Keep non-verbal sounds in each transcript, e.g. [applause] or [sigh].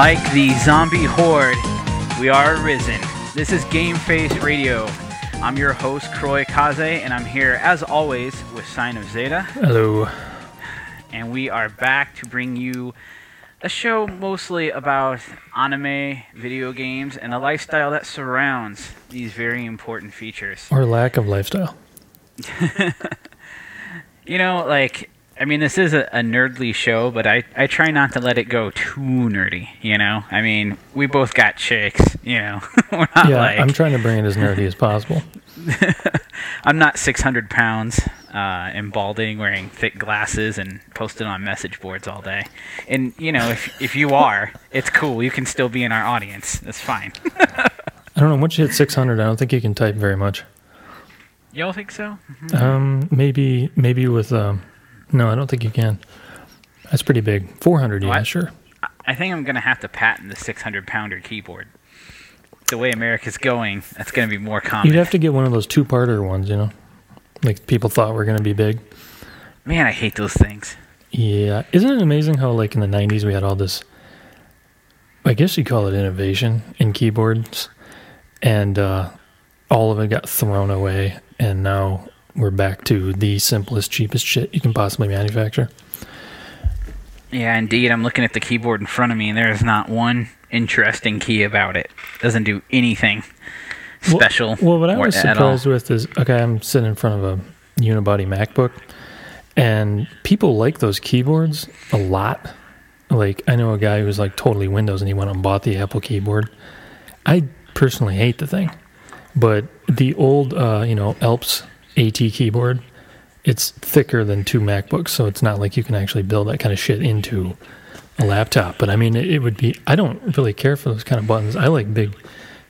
Like the zombie horde, we are arisen. This is Game Face Radio. I'm your host, Croy Kaze, and I'm here, as always, with Sign of Zeta. Hello. And we are back to bring you a show mostly about anime, video games, and the lifestyle that surrounds these very important features. Or lack of lifestyle. [laughs] You know, like, I mean, this is a, a nerdly show, but I, I try not to let it go too nerdy, you know? I mean, we both got chicks, you know? [laughs] We're not yeah, like. I'm trying to bring it as nerdy as possible. [laughs] I'm not 600 pounds uh, and balding, wearing thick glasses, and posting on message boards all day. And you know, if if you are, it's cool. You can still be in our audience. That's fine. [laughs] I don't know. Once you hit 600, I don't think you can type very much. you all think so? Um, maybe, maybe with um, no, I don't think you can. That's pretty big. 400, yeah, What? sure. I- I think I'm gonna have to patent the 600 pounder keyboard. The way America's going, that's gonna be more common. You'd have to get one of those two-parter ones, you know, like people thought were going to be big. Man, I hate those things. Yeah, isn't it amazing how like in the 90s we had all this? I guess you'd call it innovation in keyboards, and uh, all of it got thrown away, and now we're back to the simplest, cheapest shit you can possibly manufacture. Yeah, indeed. I'm looking at the keyboard in front of me, and there is not one interesting key about it. it Doesn't do anything special. Well, what I was surprised with is okay, I'm sitting in front of a unibody MacBook, and people like those keyboards a lot. Like I know a guy who's like totally Windows, and he went and bought the Apple keyboard. I personally hate the thing, but the old, uh, you know, Alps AT keyboard, it's thicker than two MacBooks, so it's not like you can actually build that kind of shit into a laptop. But I mean, it, it would be. I don't really care for those kind of buttons. I like big,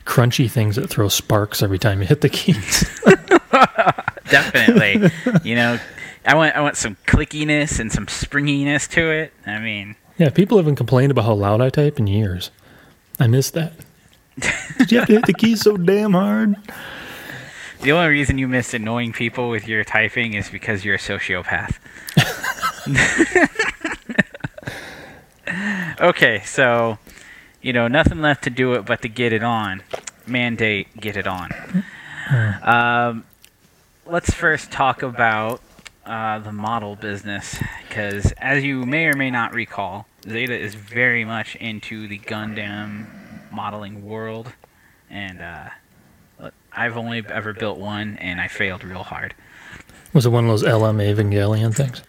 crunchy things that throw sparks every time you hit the keys. [laughs] Definitely. you know, I want I want some clickiness and some springiness to it. I mean, yeah, people haven't complained about how loud I type in years. I miss that. Did you have to hit the keys so damn hard? The only reason you miss annoying people with your typing is because you're a sociopath. [laughs] okay, so you know, nothing left to do it but to get it on. Mandate, get it on. Um, let's first talk about uh, the model business, because as you may or may not recall, Zeta is very much into the Gundam modeling world, and uh, I've only ever built one, and I failed real hard. Was it one of those LM Evangelion things?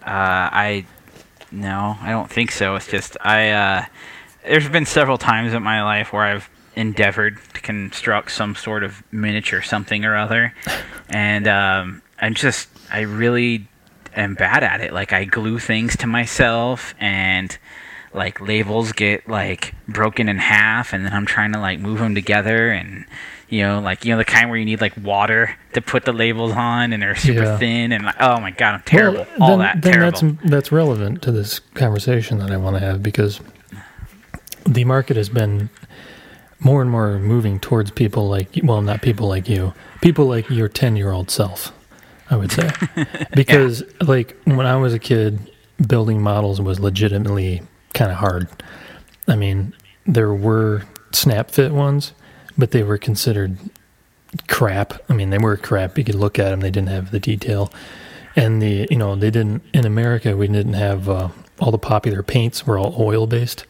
Uh, I no, I don't think so. It's just I. Uh, there's been several times in my life where I've endeavored to construct some sort of miniature something or other, [laughs] and um, I'm just I really am bad at it. Like I glue things to myself and. Like labels get like broken in half, and then I'm trying to like move them together, and you know, like you know the kind where you need like water to put the labels on, and they're super Yeah. thin, and like, oh my god, I'm terrible. Well, All that then terrible. that's that's relevant to this conversation that I want to have because the market has been more and more moving towards people like well, not people like you, people like your ten year old self. I would say [laughs] because like when I was a kid, building models was legitimately kind of hard. I mean, there were snap fit ones, but they were considered crap. I mean, they were crap. You could look at them; they didn't have the detail, and the you know they didn't in America. We didn't have uh, all the popular paints were all oil based,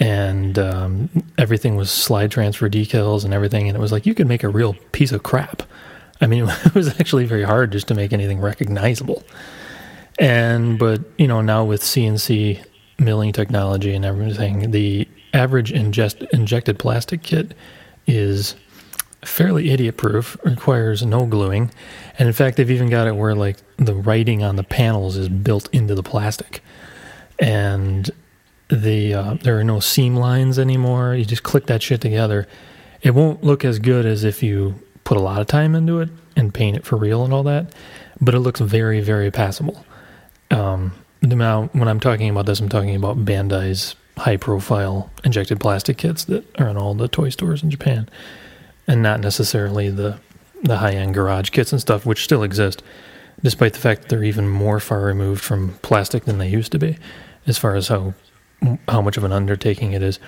and um, everything was slide transfer decals and everything. And it was like you could make a real piece of crap. I mean, [laughs] it was actually very hard just to make anything recognizable. And but you know now with CNC milling technology and everything, the average ingest, injected plastic kit is fairly idiot proof, requires no gluing. And in fact, they've even got it where like the writing on the panels is built into the plastic. And the uh, there are no seam lines anymore. You just click that shit together. It won't look as good as if you put a lot of time into it and paint it for real and all that, but it looks very, very passable. Um, now, when I'm talking about this, I'm talking about Bandai's high profile injected plastic kits that are in all the toy stores in Japan and not necessarily the the high end garage kits and stuff, which still exist, despite the fact that they're even more far removed from plastic than they used to be, as far as how how much of an undertaking it is.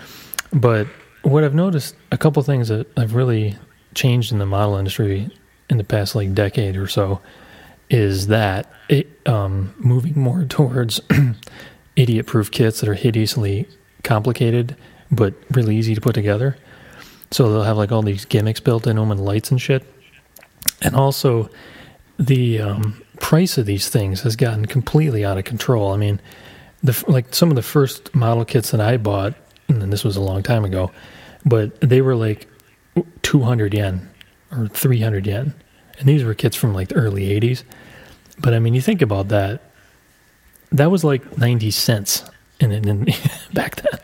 But what I've noticed, a couple things that have really changed in the model industry in the past like decade or so, is that it um, moving more towards [clears throat] idiot-proof kits that are hideously complicated but really easy to put together. So they'll have like all these gimmicks built in them and lights and shit. And also, the um, price of these things has gotten completely out of control. I mean, the like some of the first model kits that I bought, and this was a long time ago, but they were like 200 yen or 300 yen, and these were kits from like the early 80s. But I mean, you think about that, that was like 90 cents in, in, [laughs] back then.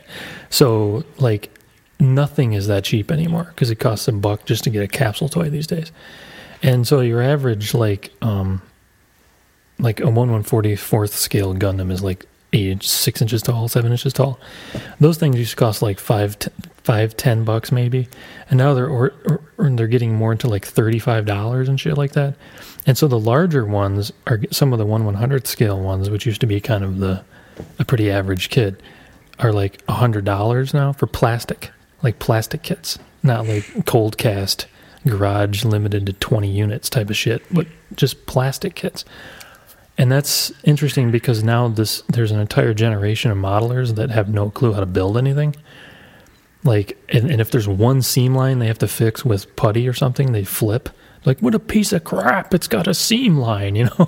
So like nothing is that cheap anymore because it costs a buck just to get a capsule toy these days. And so your average like um like a one one forty fourth scale Gundam is like eight six inches tall, seven inches tall. Those things used to cost like five, five, ten bucks maybe, and now they're or, or, they're getting more into like thirty five dollars and shit like that. And so the larger ones are some of the one one hundredth scale ones, which used to be kind of the a pretty average kid, are like hundred dollars now for plastic, like plastic kits, not like cold cast garage limited to 20 units type of shit, but just plastic kits. And that's interesting because now this there's an entire generation of modelers that have no clue how to build anything. Like, and, and if there's one seam line they have to fix with putty or something, they flip. Like, what a piece of crap! It's got a seam line, [laughs] you know.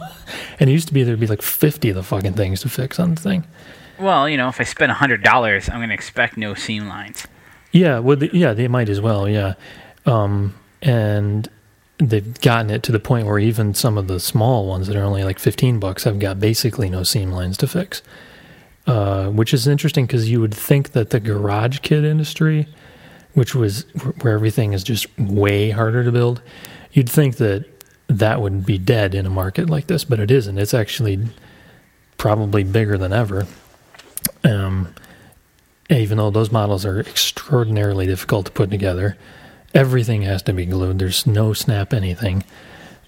and it used to be there'd be like 50 of the fucking things to fix on the thing. Well, you know, if I spend hundred dollars, I'm going to expect no seam lines. Yeah, well, the, yeah, they might as well. Yeah, um, and they've gotten it to the point where even some of the small ones that are only like 15 bucks have got basically no seam lines to fix uh, which is interesting because you would think that the garage kit industry which was where everything is just way harder to build you'd think that that would be dead in a market like this but it isn't it's actually probably bigger than ever um, even though those models are extraordinarily difficult to put together everything has to be glued. There's no snap anything.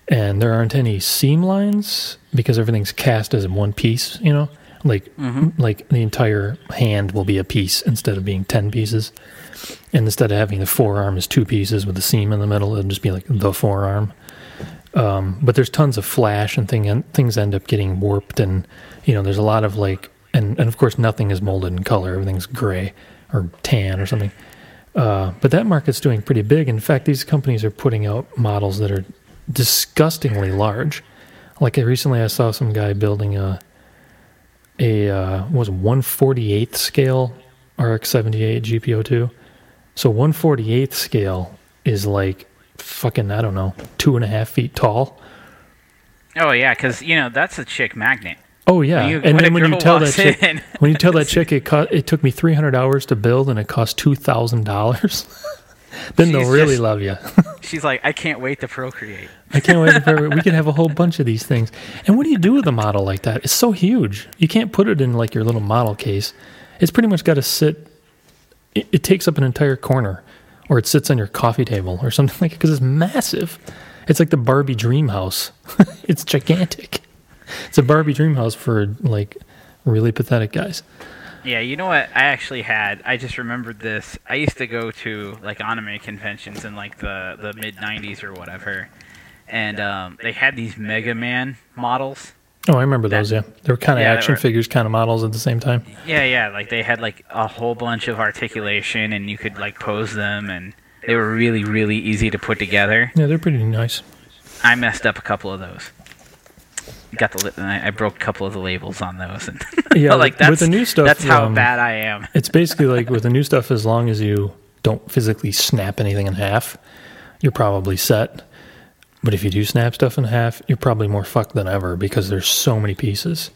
And there aren't any seam lines because everything's cast as one piece, you know? Like mm-hmm. like the entire hand will be a piece instead of being 10 pieces. And instead of having the forearm as two pieces with the seam in the middle, it'll just be like the forearm. Um, but there's tons of flash and thing, and things end up getting warped and you know there's a lot of like and, and of course nothing is molded in color everything's gray or tan or something uh, but that market's doing pretty big. In fact, these companies are putting out models that are disgustingly large. Like recently, I saw some guy building a a uh, was 148th scale RX78 GP02. So 148th scale is like fucking I don't know two and a half feet tall. Oh yeah, because you know that's a chick magnet. Oh yeah, you, and then when you tell that chick, when you tell that chick it cost, it took me 300 hours to build and it cost two thousand dollars. [laughs] then she's they'll really just, love you. [laughs] she's like, I can't wait to procreate. I can't wait to procreate. We can have a whole bunch of these things. And what do you do with a model like that? It's so huge. You can't put it in like your little model case. It's pretty much got to sit. It, it takes up an entire corner, or it sits on your coffee table or something [laughs] like it because it's massive. It's like the Barbie dream house. [laughs] it's gigantic it's a Barbie dream house for like really pathetic guys. Yeah, you know what? I actually had. I just remembered this. I used to go to like anime conventions in like the the mid '90s or whatever, and um, they had these Mega Man models. Oh, I remember that, those. Yeah, they were kind of yeah, action were, figures, kind of models at the same time. Yeah, yeah. Like they had like a whole bunch of articulation, and you could like pose them, and they were really, really easy to put together. Yeah, they're pretty nice. I messed up a couple of those got the I, I broke a couple of the labels on those and [laughs] yeah like that's with the new stuff that's how um, bad i am. [laughs] it's basically like with the new stuff as long as you don't physically snap anything in half you're probably set. But if you do snap stuff in half you're probably more fucked than ever because there's so many pieces.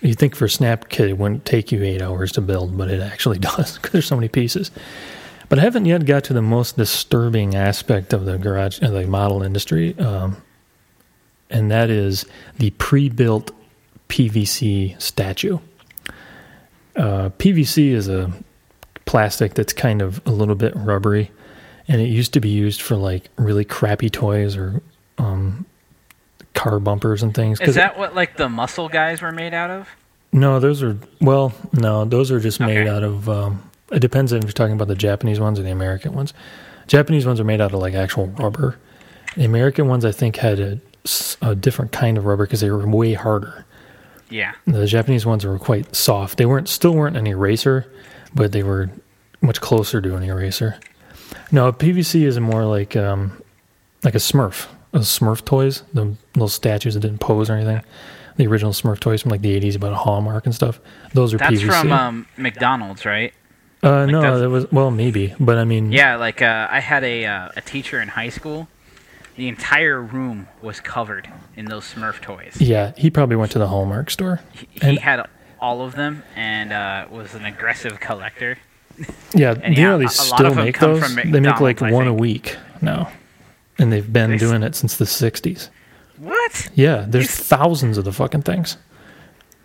You think for snap kit it wouldn't take you eight hours to build but it actually [laughs] does because there's so many pieces. But I haven't yet got to the most disturbing aspect of the garage, of the model industry. Um, and that is the pre-built PVC statue. Uh, PVC is a plastic that's kind of a little bit rubbery, and it used to be used for like really crappy toys or um, car bumpers and things. Is that what like the muscle guys were made out of? No, those are well, no, those are just made out of. Um, it depends if you're talking about the Japanese ones or the American ones. Japanese ones are made out of like actual rubber. The American ones, I think, had a, a different kind of rubber because they were way harder. Yeah. The Japanese ones were quite soft. They weren't still weren't an eraser, but they were much closer to an eraser. No, PVC is more like um, like a Smurf. a Smurf toys, the little statues that didn't pose or anything. The original Smurf toys from like the '80s, about Hallmark and stuff. Those are That's PVC. from um, McDonald's, right? uh, like no, that was well maybe, but I mean, Yeah, like uh, I had a uh, a teacher in high school. The entire room was covered in those Smurf toys. yeah, he probably went to the Hallmark store. He, And- he had all of them and uh, was an aggressive collector. Yeah, And you yeah, know they a- a lot still make those? They make like I one a week now, and they've been They s- doing it since the '60s. What? Yeah, there's These- thousands of the fucking things.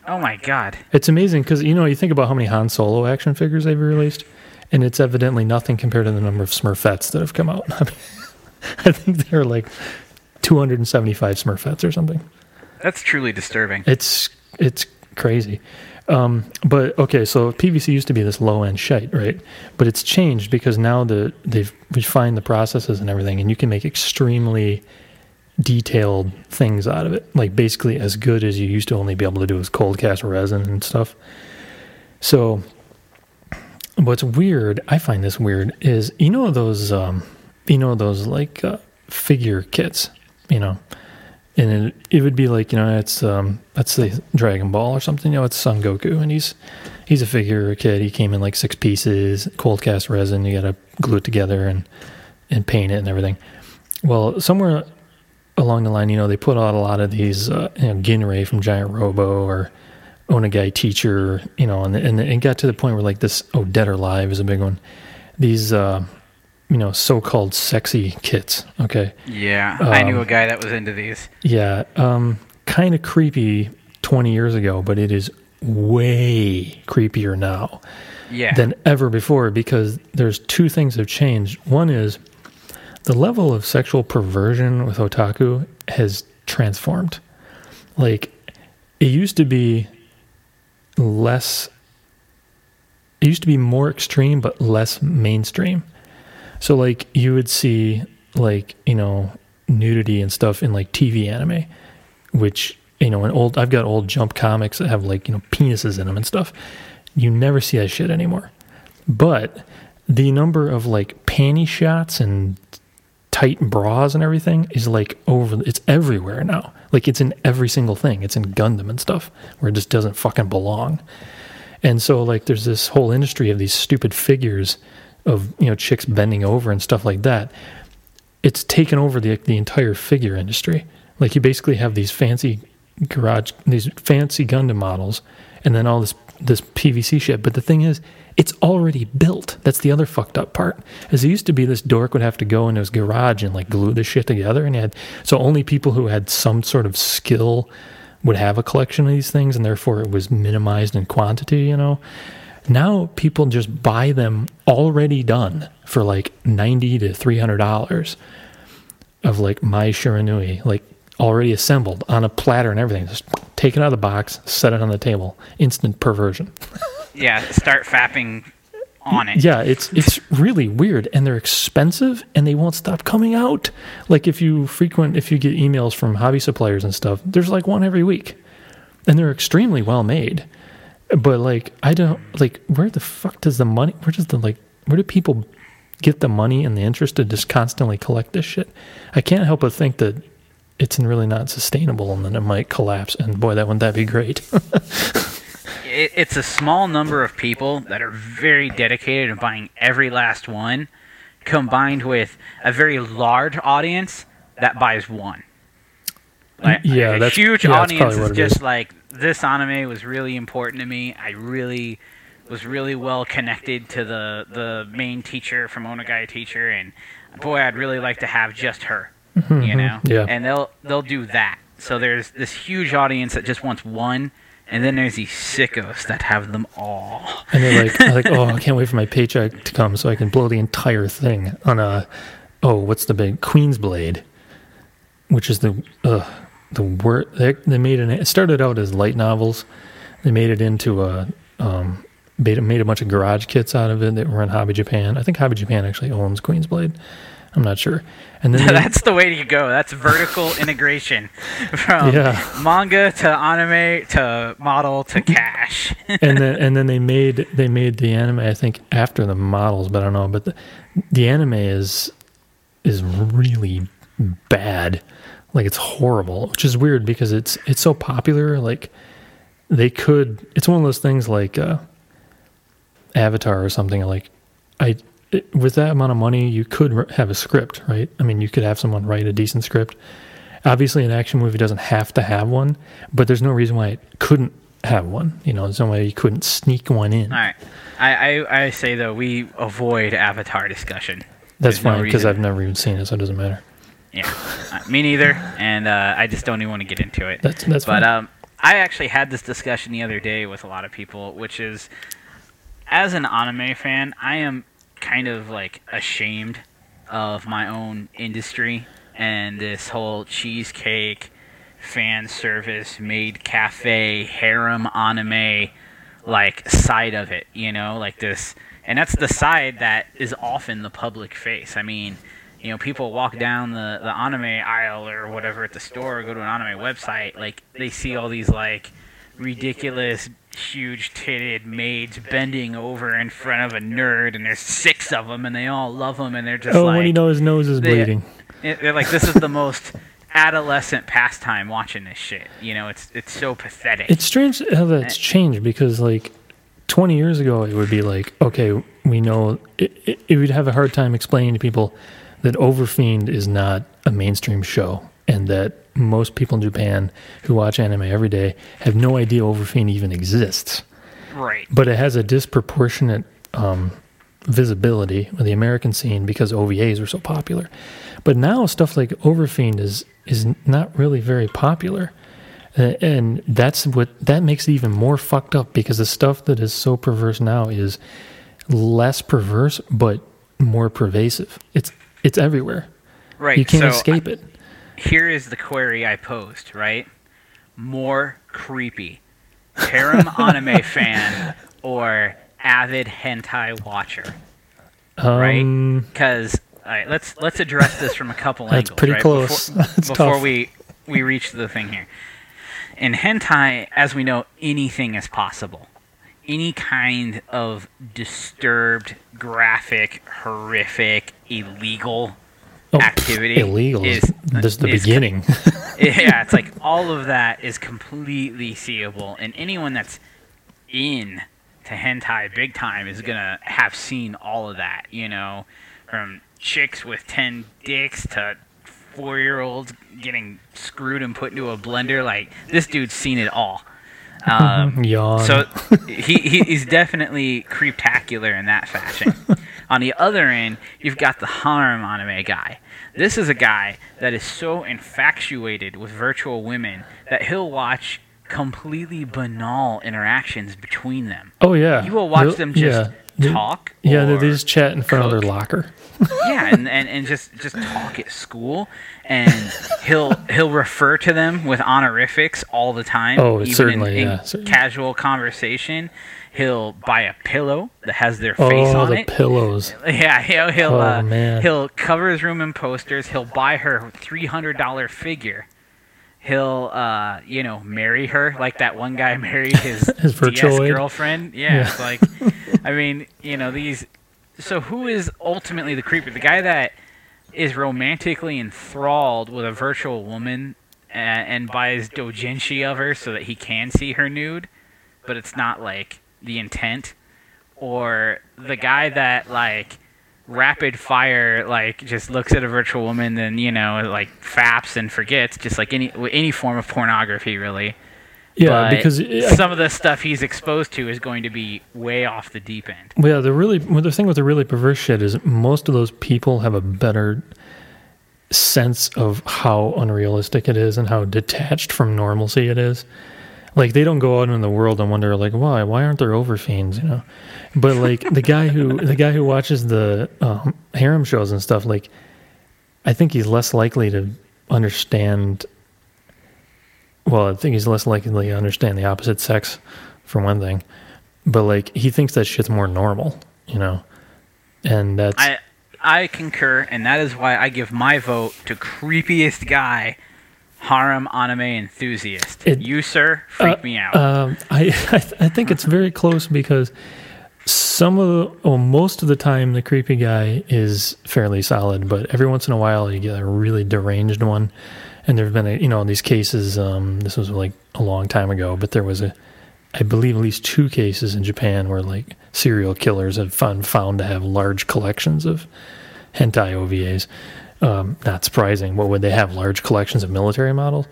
Oh my god. It's amazing because you know you think about how many Han Solo action figures they've released, and it's evidently nothing compared to the number of Smurfettes that have come out. [laughs] [laughs] I, think there are like 275 Smurfettes or something. That's truly disturbing. It's it's crazy. Um, but okay, so PVC used to be this low end shite, right? But it's changed because now the they've refined the processes and everything, and you can make extremely detailed things out of it. Like basically as good as you used to only be able to do with cold cast resin and stuff. So what's weird, I find this weird, is you know those um, you know those like uh, figure kits, you know, and it, it would be like you know it's um let's say Dragon Ball or something. You know, it's Son Goku, and he's he's a figure kid. He came in like six pieces, cold cast resin. You got to glue it together and and paint it and everything. Well, somewhere along the line, you know, they put out a lot of these, uh, you know, Ginrei from Giant Robo or Onegai Teacher, you know, and and it got to the point where like this, oh, Dead or Alive is a big one. These, uh, you know, so-called sexy kits. Okay, Yeah, I knew Um, a guy that was into these. yeah, um, kind of creepy 20 years ago, but it is way creepier now Yeah. than ever before because there's two things have changed. One is the level of sexual perversion with otaku has transformed. Like it used to be less it used to be more extreme but less mainstream. So like you would see like, you know, nudity and stuff in like TV anime, which, you know, in old I've got old jump comics that have like, you know, penises in them and stuff. You never see that shit anymore. But the number of like panty shots and tight bras and everything is like over it's everywhere now. Like it's in every single thing. It's in Gundam and stuff where it just doesn't fucking belong. And so like there's this whole industry of these stupid figures of, you know, chicks bending over and stuff like that. It's taken over the the entire figure industry. Like you basically have these fancy garage these fancy Gundam models and then all this this PVC shit. But the thing is, it's already built. That's the other fucked up part. As it used to be, this dork would have to go into his garage and like glue this shit together, and had so only people who had some sort of skill would have a collection of these things, and therefore it was minimized in quantity. You know, now people just buy them already done for like ninety to three hundred dollars of like Mai Shiranui, like already assembled on a platter and everything. Just take it out of the box, set it on the table. Instant perversion. [laughs] yeah, start fapping on it. Yeah, it's it's really weird, and they're expensive, and they won't stop coming out. Like if you frequent, if you get emails from hobby suppliers and stuff, there's like one every week, and they're extremely well made. But like, I don't like where the fuck does the money? Where does the like? Where do people get the money and the interest to just constantly collect this shit? I can't help but think that it's really not sustainable, and then it might collapse. And boy, that wouldn't that be great? [laughs] It, it's a small number of people that are very dedicated in buying every last one, combined with a very large audience that buys one. Like, Yeah, a that's- huge yeah, audience is just is. like this anime was really important to me. I really was really well connected to the the main teacher from Onegai Teacher, and boy, I'd really like to have just her. You know, Mm-hmm. Yeah. and they'll they'll do that. So there's this huge audience that just wants one, and then there's these sickos that have them all. And they're like, [laughs] like, oh, I can't wait for my paycheck to come so I can blow the entire thing on a, oh, what's the big Queen's Blade, which is the, uh, the word they, they made an. It started out as light novels, They made it into a um, made, made a bunch of garage kits out of it that were in Hobby Japan. I think Hobby Japan actually owns Queen's Blade. I'm not sure. And then [laughs] That's the way to go. That's vertical [laughs] integration from Yeah. manga to anime to model to cash. [laughs] and then and then they made they made the anime I think after the models, but I don't know. But the, the anime is is really bad. Like it's horrible, which is weird because it's it's so popular. Like they could. It's one of those things like uh, Avatar or something. Like I it, with that amount of money, you could have a script, right? I mean, you could have someone write a decent script. Obviously, an action movie doesn't have to have one, but there's no reason why it couldn't have one. You know, there's no way you couldn't sneak one in. All right. I, I, I say though we avoid Avatar discussion. That's There's fine because reason. I've never even seen it, so it doesn't matter. Yeah, uh, me neither, and uh, I just don't even want to get into it. That's that's But fine. um, I actually had this discussion the other day with a lot of people, which is, as an anime fan, I am kind of like ashamed of my own industry and this whole cheesecake fan service made cafe harem anime like side of it you know like this and that's the side that is often the public face i mean you know people walk down the, the anime aisle or whatever at the store or go to an anime website like they see all these like ridiculous huge titted maids bending over in front of a nerd and there's six of them and they all love him and they're just oh, like when you know his nose is they- bleeding. it- they're like this is the most adolescent pastime watching this shit. You know it's it's so pathetic. It's strange how that's eh. changed because like 20 years ago, it would be like, okay, we know it, it, it would have a hard time explaining to people that Overfiend is not a mainstream show and that most people in Japan who watch anime every day have no idea Overfiend even exists. right but it has a disproportionate um, visibility with the American scene because OVAs were so popular. But now stuff like Overfiend is is not really very popular, and that's what that makes it even more fucked up because the stuff that is so perverse now is less perverse but more pervasive. It's it's everywhere. right You can't so escape it. here is the query I posed, right? More creepy. Harem [laughs] anime fan or avid hentai watcher? right? Um, Because all right, let's let's address this from a couple That's angles. pretty right? close. Before, [laughs] That's before we we reach the thing here. In hentai, as we know, anything is possible. Any kind of disturbed, graphic, horrific, illegal oh, activity illegal is, is- this is the is- beginning. [laughs] [laughs] yeah, it's like all of that is completely seeable, and anyone that's in to hentai big time is gonna have seen all of that. You know, from chicks with ten dicks to four-year-olds getting screwed and put into a blender. Like this dude's seen it all. Um, [laughs] so he, he he's definitely creeptacular in that fashion. On the other end, you've got the harem anime guy. This is a guy that is so infatuated with virtual women that he'll watch completely banal interactions between them. oh yeah, You will watch They'll- them just yeah. Talk. Yeah, they, just chat in front of their locker. [laughs] yeah, and, and, and just just talk at school, and he'll he'll refer to them with honorifics all the time. Oh, even certainly, in, in yeah, certainly. casual conversation. He'll buy a pillow that has their face Oh, on the it. pillows. [laughs] Yeah, he'll he'll Oh, uh, man. he'll cover his room in posters. He'll buy her three hundred dollar figure. He'll uh you know marry her like that one guy [laughs] married his [laughs] His DS girlfriend. Yeah, Yeah. it's like I mean you know these. So who is ultimately the creeper? The guy that is romantically enthralled with a virtual woman and, and buys dojinshi of her so that he can see her nude, but it's not like the intent, or the guy that like rapid fire like just looks at a virtual woman then you know like faps and forgets just like any any form of pornography really Yeah, but because I- some of the stuff he's exposed to is going to be way off the deep end Well, yeah, the really well, the thing with the really perverse shit is most of those people have a better sense of how unrealistic it is and how detached from normalcy it is. Like they don't go out in the world and wonder like why why aren't there overfiends you know, but like the guy who [laughs] the guy who watches the um, harem shows and stuff like, I think he's less likely to understand. Well, I think he's less likely to understand the opposite sex for one thing. But like he thinks that shit's more normal, you know. And that's I I concur, and that is why I give my vote to creepiest guy, harem anime enthusiast. It- you, sir, freak Uh, me out. Um, I [laughs] I, th- I think it's very close because some of the, well, most of the time the creepy guy is fairly solid, but every once in a while you get a really deranged one. And there've been a, you know these cases. Um, this was like a long time ago, but there was a, I believe at least two cases in Japan where like serial killers have found found to have large collections of hentai OVAs. Um, not surprising. What would they have? Large collections of military models.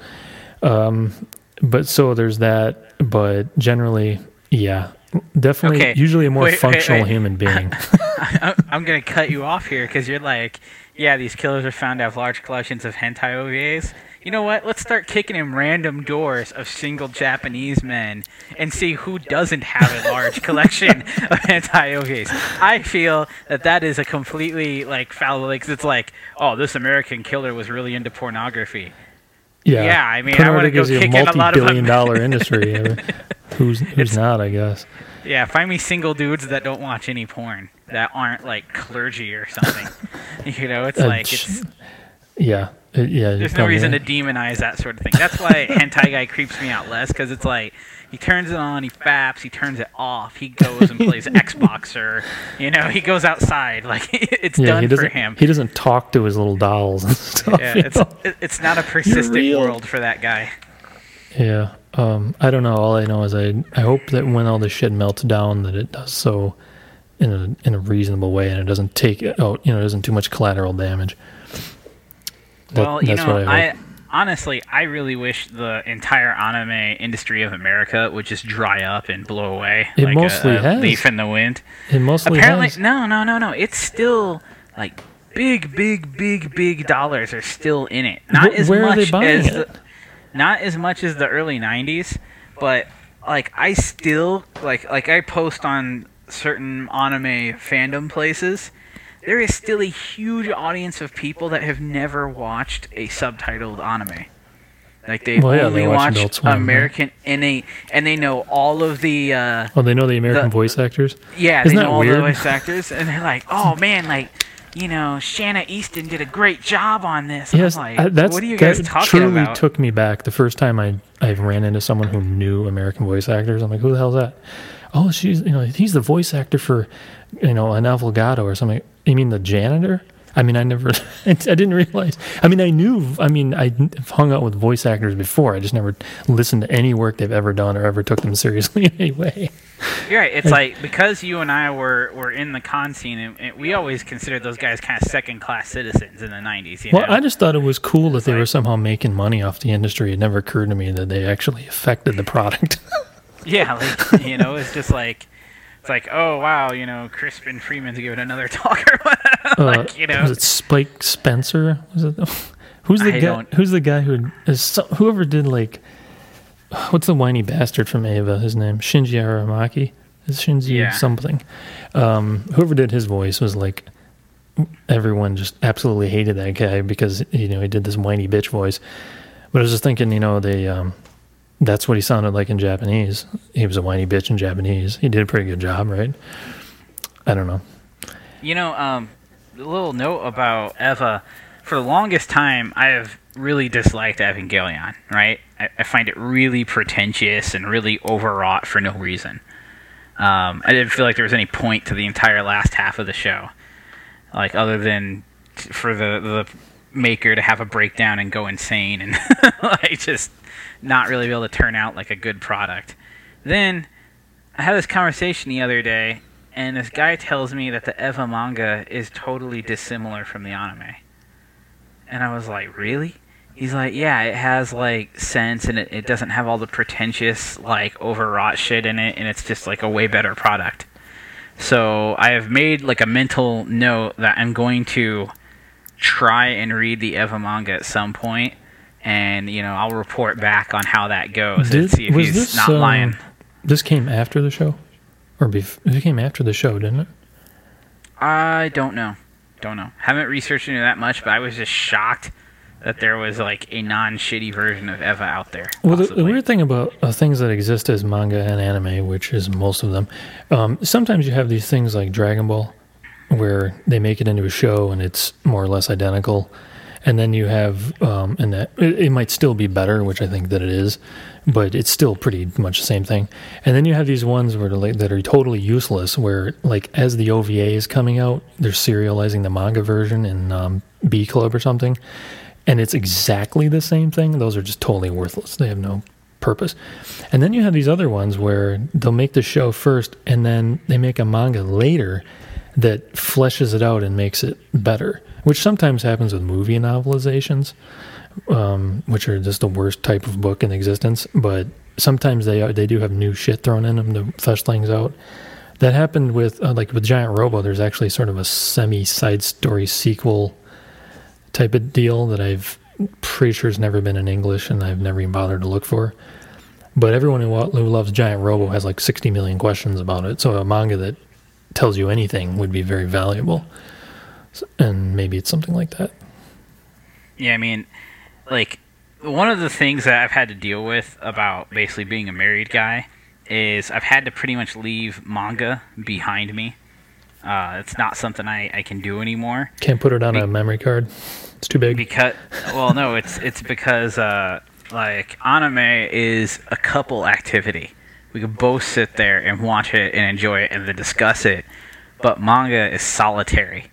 Um, but so there's that. But generally, yeah, definitely. Okay. Usually a more Wait, wait, functional wait. human being. [laughs] I'm gonna cut you off here because you're like, yeah, these killers are found to have large collections of hentai OVAs. You know what? Let's start kicking in random doors of single Japanese men and see who doesn't have a large [laughs] collection of hentai OVAs. I feel that that is a completely like foul Like it's like, oh, this American killer was really into pornography. yeah, Yeah, I mean, I wanna go a kick in a lot of multi-billion-dollar dollar industry. I mean, [laughs] who's who's not? I guess. Yeah, find me single dudes that don't watch any porn that aren't like clergy or something. [laughs] you know, it's Uh, like it's Yeah, uh, yeah. There's no reason to demonize that sort of thing. That's why [laughs] hentai guy creeps me out less because it's like he turns it on, he faps, he turns it off, he goes and plays [laughs] Xbox or you know he goes outside like [laughs] it's Yeah, done for him. He doesn't talk to his little dolls and stuff. Yeah, it's know? it's not a persistent world for that guy. Yeah. Um, I don't know. All I know is I I hope that when all this shit melts down, that it does so in a in a reasonable way, and it doesn't take out you know, it doesn't too much collateral damage. That- well, you know, I I, honestly I really wish the entire anime industry of America would just dry up and blow away It like mostly a, a has. leaf in the wind. it mostly Apparently, has. no, no, no, no. It's still like big, big, big, big dollars are still in it. Not Wh- as where are much they as it? the, not as much as the early '90s, but like I still like like I post on certain anime fandom places. There is still a huge audience of people that have never watched a subtitled anime. Like they Well, yeah, only they watch watch Adult Swim, right? American, and they and they know all of the uh, Oh, they know the American the- voice actors. yeah, Isn't they know all weird? the voice actors, and they're like, "Oh man, like, you know, Shanna Easton did a great job on this." Yes, I'm like, I- that's what are you guys that talking truly about? took me back. The first time I I ran into someone who knew American voice actors, I'm like, who the hell's that? Oh, she's you know he's the voice actor for you know an Avogado or something. You mean the janitor? I mean, I never, [laughs] I didn't realize. I mean, I knew. I mean, I hung out with voice actors before. I just never listened to any work they've ever done or ever took them seriously [laughs] in any way. You're right. It's like because you and I were were in the con scene, and, and we always considered those guys kind of second class citizens in the '90s. You Well, know? I just thought it was cool that they were somehow making money off the industry. It never occurred to me that they actually affected the product. [laughs] yeah, like you know, it's just like. It's like, oh wow, you know, Crispin Freeman's giving another talk or whatever. like, you know, Uh, was it Spike Spencer? Was it? Who's the I guy? don't- Who's the guy who is so, whoever did like? What's the whiny bastard from Eva? His name Shinji Aramaki. Is Shinji Yeah. something? Um, whoever did his voice was like. Everyone just absolutely hated that guy because you know he did this whiny bitch voice. But I was just thinking, you know, they um, that's what he sounded like in Japanese. He was a whiny bitch in Japanese. He did a pretty good job, right? I don't know. You know, um, a little note about Eva. For the longest time, I have really disliked Evangelion. Right? I, I find it really pretentious and really overwrought for no reason. Um, I didn't feel like there was any point to the entire last half of the show, like other than for the the maker to have a breakdown and go insane and [laughs] like just not really be able to turn out like a good product. Then I had this conversation the other day, and this guy tells me that the Eva manga is totally dissimilar from the anime. And I was like, really? He's like, yeah, it has like sense, and it, it doesn't have all the pretentious, like overwrought shit in it, and it's just like a way better product. So I have made like a mental note that I'm going to try and read the Eva manga at some point, and you know I'll report back on how that goes and see if he's this, not um, lying. This came after the show, or bef- it came after the show, didn't it? I don't know. Don't know. Haven't researched into that much, but I was just shocked that there was like a non-shitty version of Eva out there. Well, the, the weird thing about uh, things that exist as manga and anime, which is most of them, um, sometimes you have these things like Dragon Ball, where they make it into a show and it's more or less identical, and then you have, um, and that it, it might still be better, which I think that it is, but it's still pretty much the same thing. And then you have these ones where like, that are totally useless, where like as the OVA is coming out, they're serializing the manga version in um, B Club or something, and it's exactly the same thing. Those are just totally worthless. They have no purpose. And then you have these other ones where they'll make the show first and then they make a manga later that fleshes it out and makes it better, which sometimes happens with movie novelizations, um, which are just the worst type of book in existence. But sometimes they are, they do have new shit thrown in them to flesh things out. That happened with uh, like with Giant Robo. There's actually sort of a semi side story sequel type of deal that I've pretty sure has never been in English and I've never even bothered to look for. But everyone who, who loves Giant Robo has like 60 million questions about it. So a manga that tells you anything would be very valuable. And maybe it's something like that. Yeah, I mean, like one of the things that I've had to deal with about basically being a married guy is I've had to pretty much leave manga behind me. Uh, it's not something I, I can do anymore Can't put it on Be- a memory card. It's too big. because well no it's it's because uh, like anime is a couple activity. We could both sit there and watch it and enjoy it and then discuss it, but manga is solitary.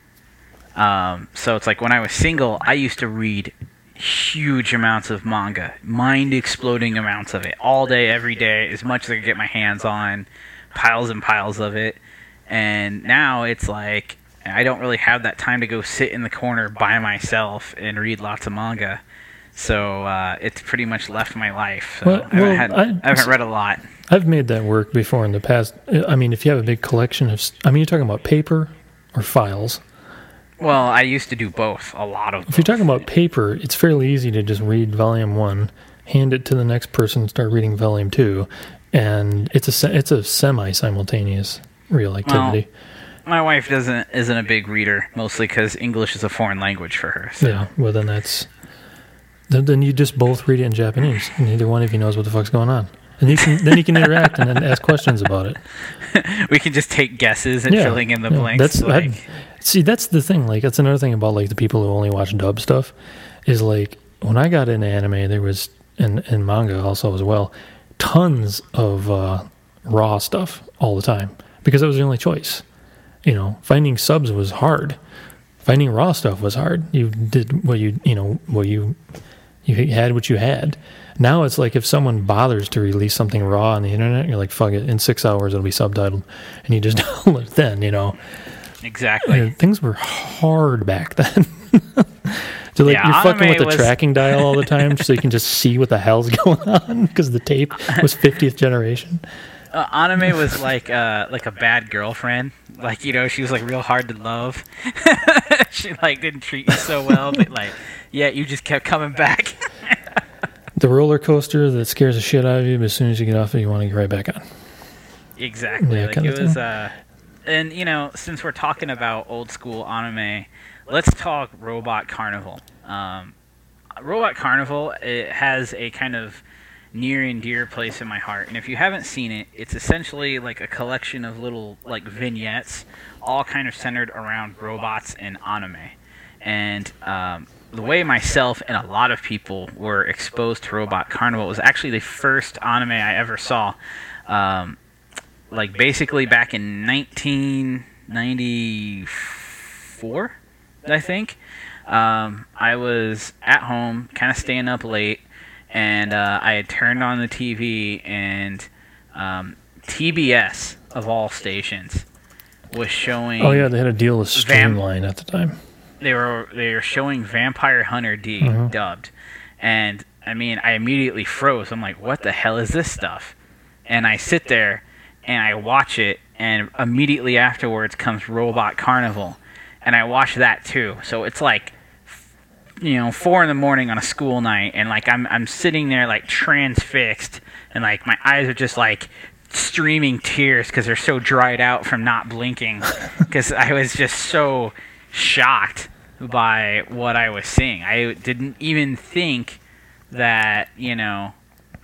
Um, so it's like when I was single, I used to read huge amounts of manga, mind exploding amounts of it, all day, every day, as much as I could get my hands on, piles and piles of it. And now it's like I don't really have that time to go sit in the corner by myself and read lots of manga. So uh, it's pretty much left my life. So Well- I, haven't well, had, I- I haven't read a lot. I've made that work before in the past. I mean, if you have a big collection of, I mean, you're talking about paper or files. Well, I used to do both. A lot of. If you're talking about paper, it's fairly easy to just read volume one, hand it to the next person, start reading volume two, and it's a it's a semi simultaneous real activity. my wife doesn't isn't a big reader, mostly because English is a foreign language for her. So. yeah, well then that's then, then you just both read it in Japanese. Neither one of you knows what the fuck's going on, and you can, then you can interact and then ask questions about it. [laughs] we can just take guesses and Yeah, filling in the yeah, blanks. that's- like, I'd- See, that's the thing. Like, that's another thing about like the people who only watch dub stuff is like when I got into anime, there was and and manga also as well, tons of uh, raw stuff all the time because that was the only choice. You know, finding subs was hard. Finding raw stuff was hard. You did what you you know what you you had what you had. Now it's like if someone bothers to release something raw on the internet, you're like, fuck it. In six hours, it'll be subtitled, and you just [laughs] download it then. You know. exactly. Yeah, things were hard back then. [laughs] so like Yeah, you're fucking with the was- tracking dial all the [laughs] time, so you can just see what the hell's going on because the tape was 50th generation. Uh, anime was like uh, like a bad girlfriend. Like you know, she was like real hard to love. she like didn't treat you so well, but like yeah, you just kept coming back. The roller coaster that scares the shit out of you, but as soon as you get off it, you want to get right back on. Exactly. Yeah, like it was uh and you know, since we're talking about old school anime, let's talk Robot Carnival. Um Robot Carnival it has a kind of near and dear place in my heart. And if you haven't seen it, it's essentially like a collection of little like vignettes all kind of centered around robots and anime. And um, the way myself and a lot of people were exposed to Robot Carnival was actually the first anime I ever saw. Um, like basically back in 1994, I think. Um, I was at home, kind of staying up late, and uh, I had turned on the TV, and um, TBS of all stations was showing. Oh yeah, they had a deal with Vam- Streamline at the time. They were they were showing Vampire Hunter D Mhm. dubbed, and I mean I immediately froze. I'm like, what the hell is this stuff? And I sit there and I watch it, and immediately afterwards comes Robot Carnival, and I watch that too. So it's like, you know, four in the morning on a school night, and like I'm I'm sitting there like transfixed, and like my eyes are just like streaming tears because they're so dried out from not blinking, [laughs] because I was just so shocked by what I was seeing. I didn't even think that, you know,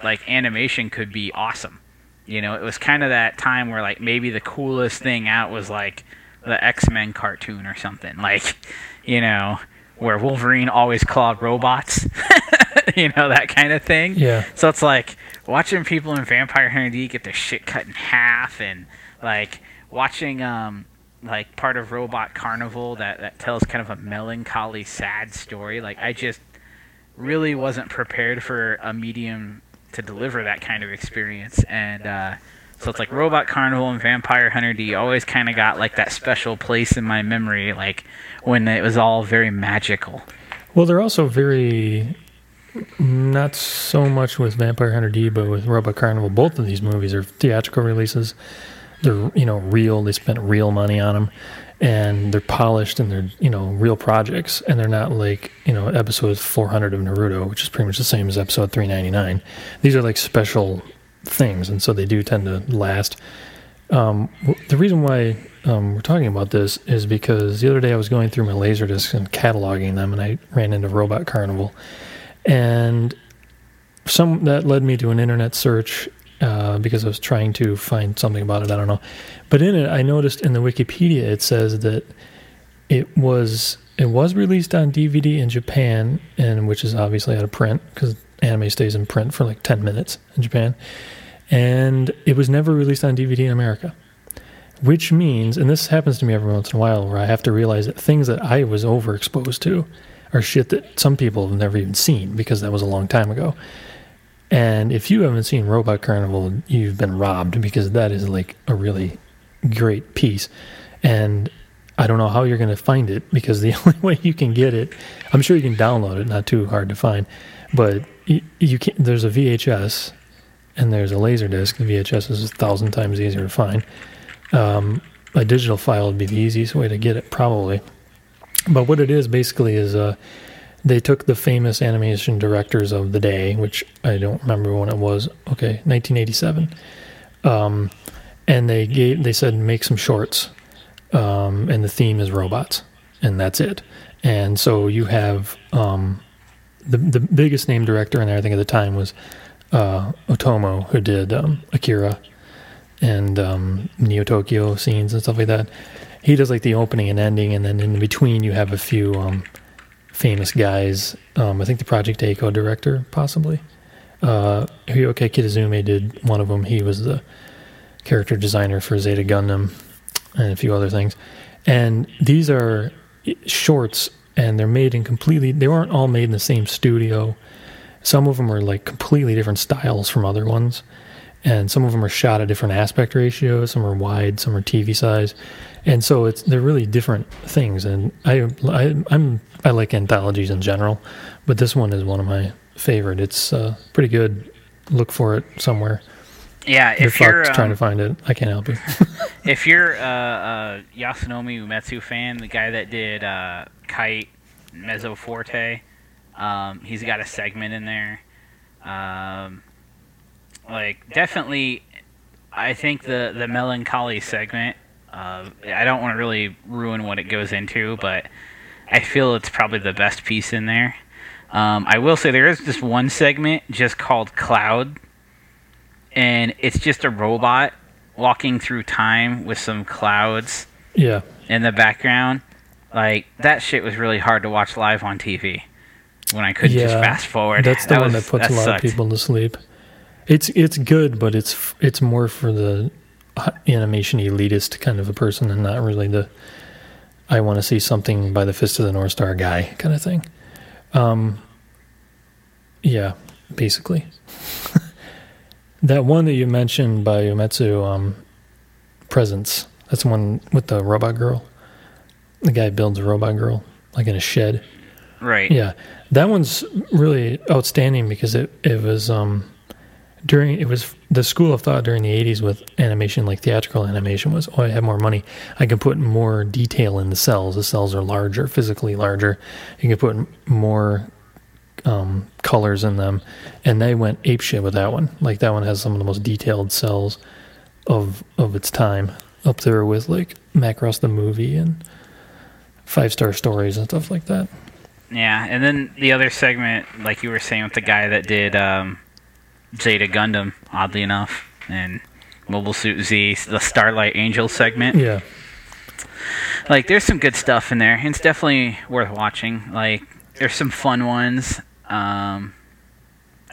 like animation could be awesome. You know, it was kind of that time where like maybe the coolest thing out was like the X-Men cartoon or something. Like, you know, where Wolverine always clawed robots. [laughs] you know, that kind of thing. Yeah. So it's like watching people in Vampire Hunter D get their shit cut in half and like watching um like part of Robot Carnival that that tells kind of a melancholy sad story. Like I just really wasn't prepared for a medium to deliver that kind of experience and uh so it's like Robot Carnival and Vampire Hunter D always kind of got like that special place in my memory, like when it was all very magical. Well, they're also very not so much with Vampire Hunter D, but with Robot Carnival. Both of these movies are theatrical releases. They're you know real. They spent real money on them, and they're polished and they're you know real projects. And they're not like you know episode 400 of Naruto, which is pretty much the same as episode 399. These are like special things, and so they do tend to last. Um, the reason why um, we're talking about this is because the other day I was going through my Laserdiscs and cataloging them, and I ran into Robot Carnival, and some that led me to an internet search uh, because I was trying to find something about it. I don't know, but in it I noticed in the Wikipedia it says that it was it was released on DVD in Japan, and which is obviously out of print because anime stays in print for like 10 minutes in Japan. And it was never released on DVD in America. Which means, and this happens to me every once in a while, where I have to realize that things that I was overexposed to are shit that some people have never even seen because that was a long time ago. And if you haven't seen Robot Carnival, you've been robbed because that is like a really great piece. And I don't know how you're going to find it because the [laughs] only way you can get it, I'm sure you can download it, not too hard to find, but you, can There's a VHS and there's a laser disc. The VHS is a thousand times easier to find. Um, a digital file would be the easiest way to get it, probably. But what it is basically is uh, they took the famous animation directors of the day, which I don't remember when it was. Okay, 1987, um, and they gave they said make some shorts, um, and the theme is robots, and that's it. And so you have um, the the biggest name director in there, I think at the time was uh, Otomo, who did um, Akira and um, Neo Tokyo scenes and stuff like that. He does like the opening and ending, and then in between you have a few um, famous guys. Um, I think the Project A-ko director, possibly. Uh, Hiroyuki Kitazume did one of them. He was the character designer for Zeta Gundam and a few other things. And these are shorts and they're made in completely they weren't all made in the same studio some of them are like completely different styles from other ones and some of them are shot at different aspect ratios some are wide some are tv size. And so it's they're really different things. And i, I i'm i like anthologies in general but this one is one of my favorite. It's uh, pretty good. Look for it somewhere. Yeah, you're if you're fucked trying to um, find it. I can't help you. [laughs] if you're uh, a Yasuomi Umetsu fan, the guy that did uh, Kite, Mezzo Forte, um, he's got a segment in there. Um, like definitely, I think the the melancholy segment. Uh, I don't want to really ruin what it goes into, but I feel it's probably the best piece in there. Um, I will say there is just one segment just called Cloud, and it's just a robot walking through time with some clouds yeah in the background. Like that shit was really hard to watch live on TV when I couldn't just fast forward. That's the one was- that puts a lot sucked. of people to sleep. It's it's good, but it's it's more for the uh, animation elitist kind of a person, and not really the I want to see something by the fist of the North Star guy kind of thing. Um, yeah, basically. [laughs] that one that you mentioned by Umetsu, um, Presence. That's the one with the robot girl. The guy builds a robot girl like in a shed. Right. Yeah, that one's really outstanding because it it was um during it was the school of thought during the 80s with animation like theatrical animation was oh I have more money. I can put more detail in the cells. The cells are larger physically larger. You can put more um, colors in them. And they went apeshit with that one. Like that one has some of the most detailed cells of of its time up there with like Macross the movie and five star stories and stuff like that. Yeah, and then the other segment, like you were saying with the guy that did um, Zeta Gundam, oddly enough, and Mobile Suit Z, the Starlight Angel segment. Yeah. Like, there's some good stuff in there. It's definitely worth watching. Like, there's some fun ones. Um,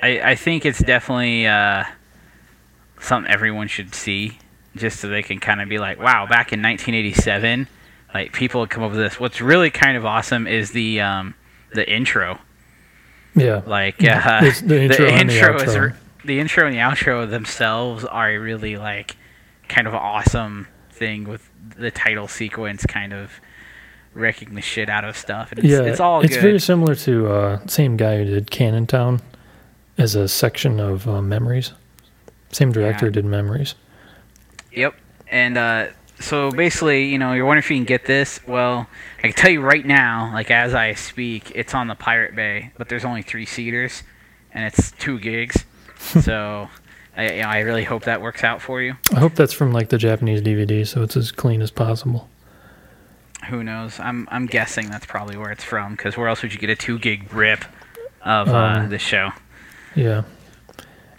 I I think it's definitely uh, something everyone should see, just so they can kind of be like, wow, back in 1987, like people would come up with this. What's really kind of awesome is the um, the intro. Yeah. Like uh, [laughs] the intro and the is re- the intro and the outro themselves are a really like kind of awesome thing with the title sequence kind of wrecking the shit out of stuff. And it's, yeah. it's all it's good. very similar to uh, same guy who did Cannon Town as a section of uh, Memories. Same director Yeah. did Memories. Yep. And uh, so basically, you know, you're wondering if you can get this. Well, I can tell you right now, like as I speak, it's on the Pirate Bay, but there's only three seeders, and it's two gigs. [laughs] so, I, you know, I really hope that works out for you. I hope that's from like the Japanese DVD, so it's as clean as possible. Who knows? I'm I'm guessing that's probably where it's from, because where else would you get a two gig rip of uh, Um, the show? Yeah.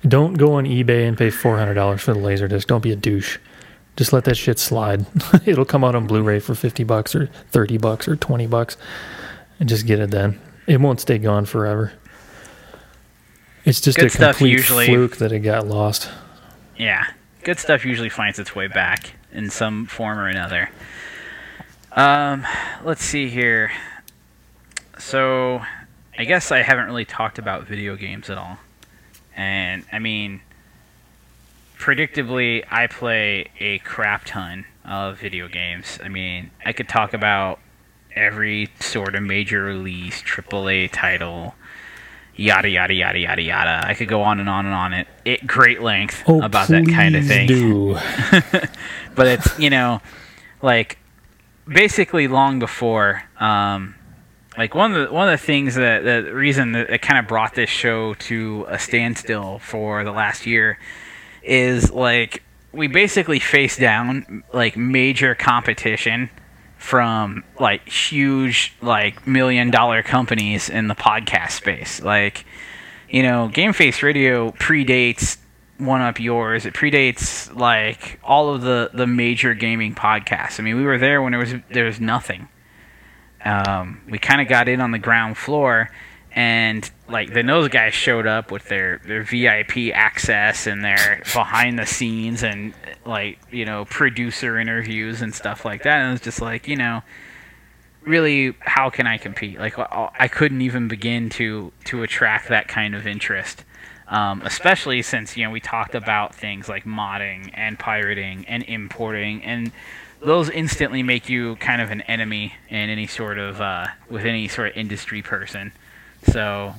Don't go on eBay and pay four hundred dollars for the laser disc. Don't be a douche. Just let that shit slide. [laughs] It'll come out on Blu-ray for fifty bucks or thirty bucks or twenty bucks, and just get it then. It won't stay gone forever. It's just Good a stuff complete usually- fluke that it got lost. Yeah, good stuff usually finds its way back in some form or another. Um, let's see here. So, I guess I haven't really talked about video games at all. And, I mean, predictably, I play a crap ton of video games. I mean, I could talk about every sort of major release, AAA title, yada, yada, yada, yada, yada. I could go on and on and on at, at great length Oh, about that kind of thing Do. [laughs] but it's you know like basically long before um like one of the one of the things that the reason that it kind of brought this show to a standstill for the last year is like we basically faced down like major competition from like huge like million dollar companies in the podcast space. Like you know game face radio predates 1UP Yours. It predates like all of the the major gaming podcasts. I mean we were there when there was there was nothing. Um, we kind of got in on the ground floor and like the nose guys showed up with their their vip access and their behind the scenes and like you know producer interviews and stuff like that. And it was just like you know really how can i compete? Like i couldn't even begin to to attract that kind of interest. Um, especially since you know we talked about things like modding and pirating and importing and those instantly make you kind of an enemy in any sort of uh, with any sort of industry person so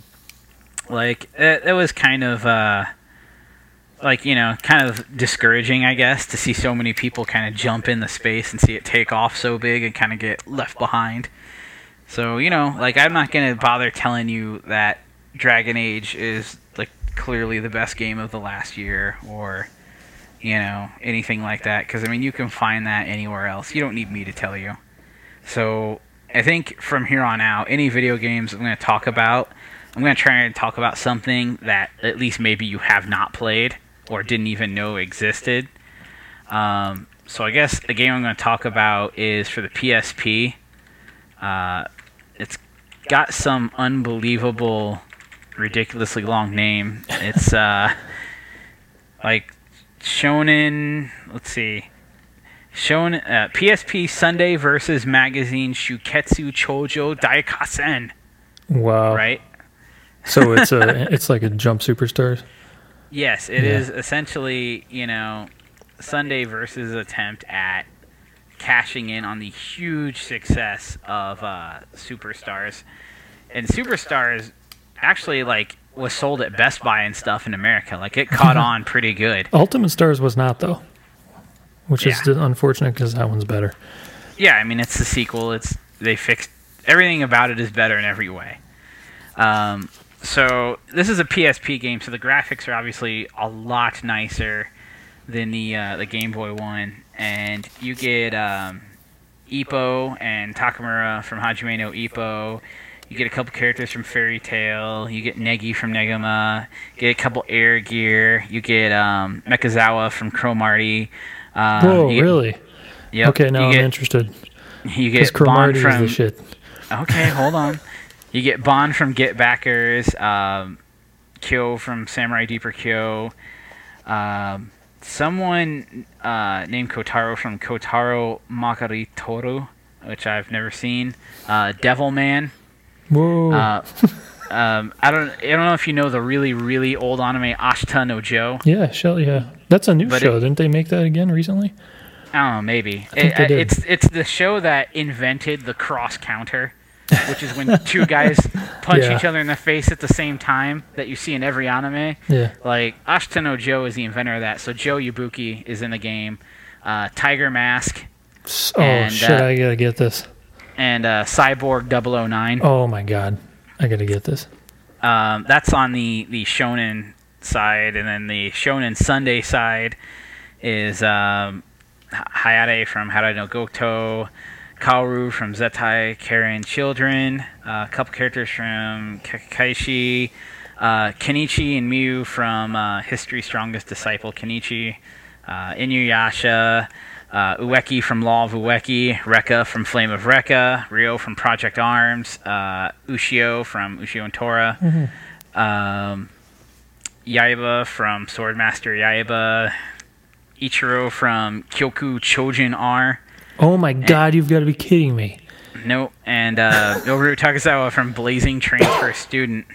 like it, it was kind of uh, like you know kind of discouraging i guess to see so many people kind of jump in the space and see it take off so big and kind of get left behind. So you know like i'm not going to bother telling you that dragon age is like clearly the best game of the last year or you know anything like that because i mean you can find that anywhere else. You don't need me to tell you. So i think from here on out any video games i'm going to talk about i'm going to try and talk about something that at least maybe you have not played or didn't even know existed. Um, so i guess the game i'm going to talk about is for the psp uh, it's got some unbelievable ridiculously long name. It's uh, [laughs] like shonen let's see shonen uh, psp sunday versus magazine shuketsu chojo Daikessen Wow. right So it's a [laughs] it's like a jump superstars. Yes, it Yeah. is essentially, you know, Sunday versus attempt at cashing in on the huge success of uh, Superstars. And Superstars actually like was sold at Best Buy and stuff in America. Like it caught [laughs] on pretty good. Ultimate Stars was not though, which is unfortunate because that one's better. Yeah, I mean it's the sequel. It's they fixed everything about it is better in every way. Um, so this is a PSP game, so the graphics are obviously a lot nicer than the uh, the Game Boy one, and you get um, Ippo and Takamura from Hajime no Ippo. You get a couple characters from Fairy Tail. You get Negi from Negima. You get a couple Air Gear. You get um, Mechazawa from Cromartie. Um, Whoa, you really? Yep. Okay, now I'm get, interested. You get Bond from shit. Okay, hold on. You get Bond from Get Backers, um, Kyo from Samurai Deeper Kyo, um, someone uh, named Kotaro from Kotaro Makari Toru, which I've never seen, uh, Devilman. Whoa. Uh, [laughs] um, I don't, I don't know if you know the really, really old anime Ashita no Joe. yeah, Shell, yeah. That's a new but show. it- Didn't they make that again recently? I don't know, maybe. It- it's it's the show that invented the cross counter, which is when two guys [laughs] punch Yeah. each other in the face at the same time that you see in every anime. Yeah. Like Ashita no Joe is the inventor of that. So Joe Yabuki is in the game. Uh, Tiger Mask Oh, And, shit, uh, I gotta get this. and uh, Cyborg 009. Oh my god. I gotta get this. Um, that's on the the Shonen side, and then the Shonen Sunday side is um, Hayate from Harada no Goto, Kaoru from Zettai Karen Children, uh, a couple characters from Kekkaishi, uh, Kenichi and Miu from uh, History Strongest Disciple Kenichi, uh, Inuyasha. Uh, Ueki from Law of Ueki, Rekka from Flame of Rekka, Ryo from Project Arms, uh, Ushio from Ushio and Tora, um, Yaiba from Swordmaster Yaiba, Ichiro from Kyoku Chojin R. Oh my god, you've gotta be kidding me. Nope, and uh, Yoru Takasawa from Blazing Trains for a Student.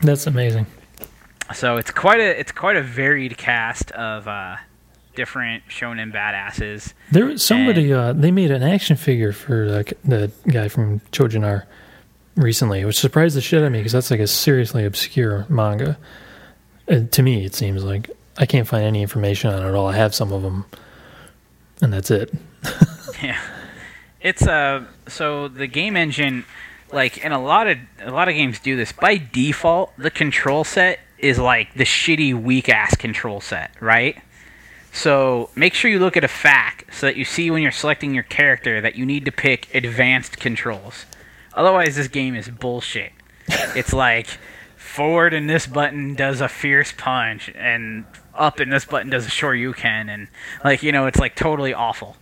That's amazing. So it's quite a it's quite a varied cast of uh, different shonen badasses. There was somebody uh they made an action figure for the, the guy from Chojin R recently, which surprised the shit out of me because that's like a seriously obscure manga. And to me, it seems like I can't find any information on it at all. I have some of them, and that's it. [laughs] Yeah, it's uh so the game engine, like and a lot of a lot of games do this by default. The control set is like the shitty weak ass control set, right? So make sure you look at a fact so that you see when you're selecting your character that you need to pick advanced controls. Otherwise, this game is bullshit. [laughs] it's like forward and this button does a fierce punch, and up and this button does a Shoryuken, and like you know, it's like totally awful.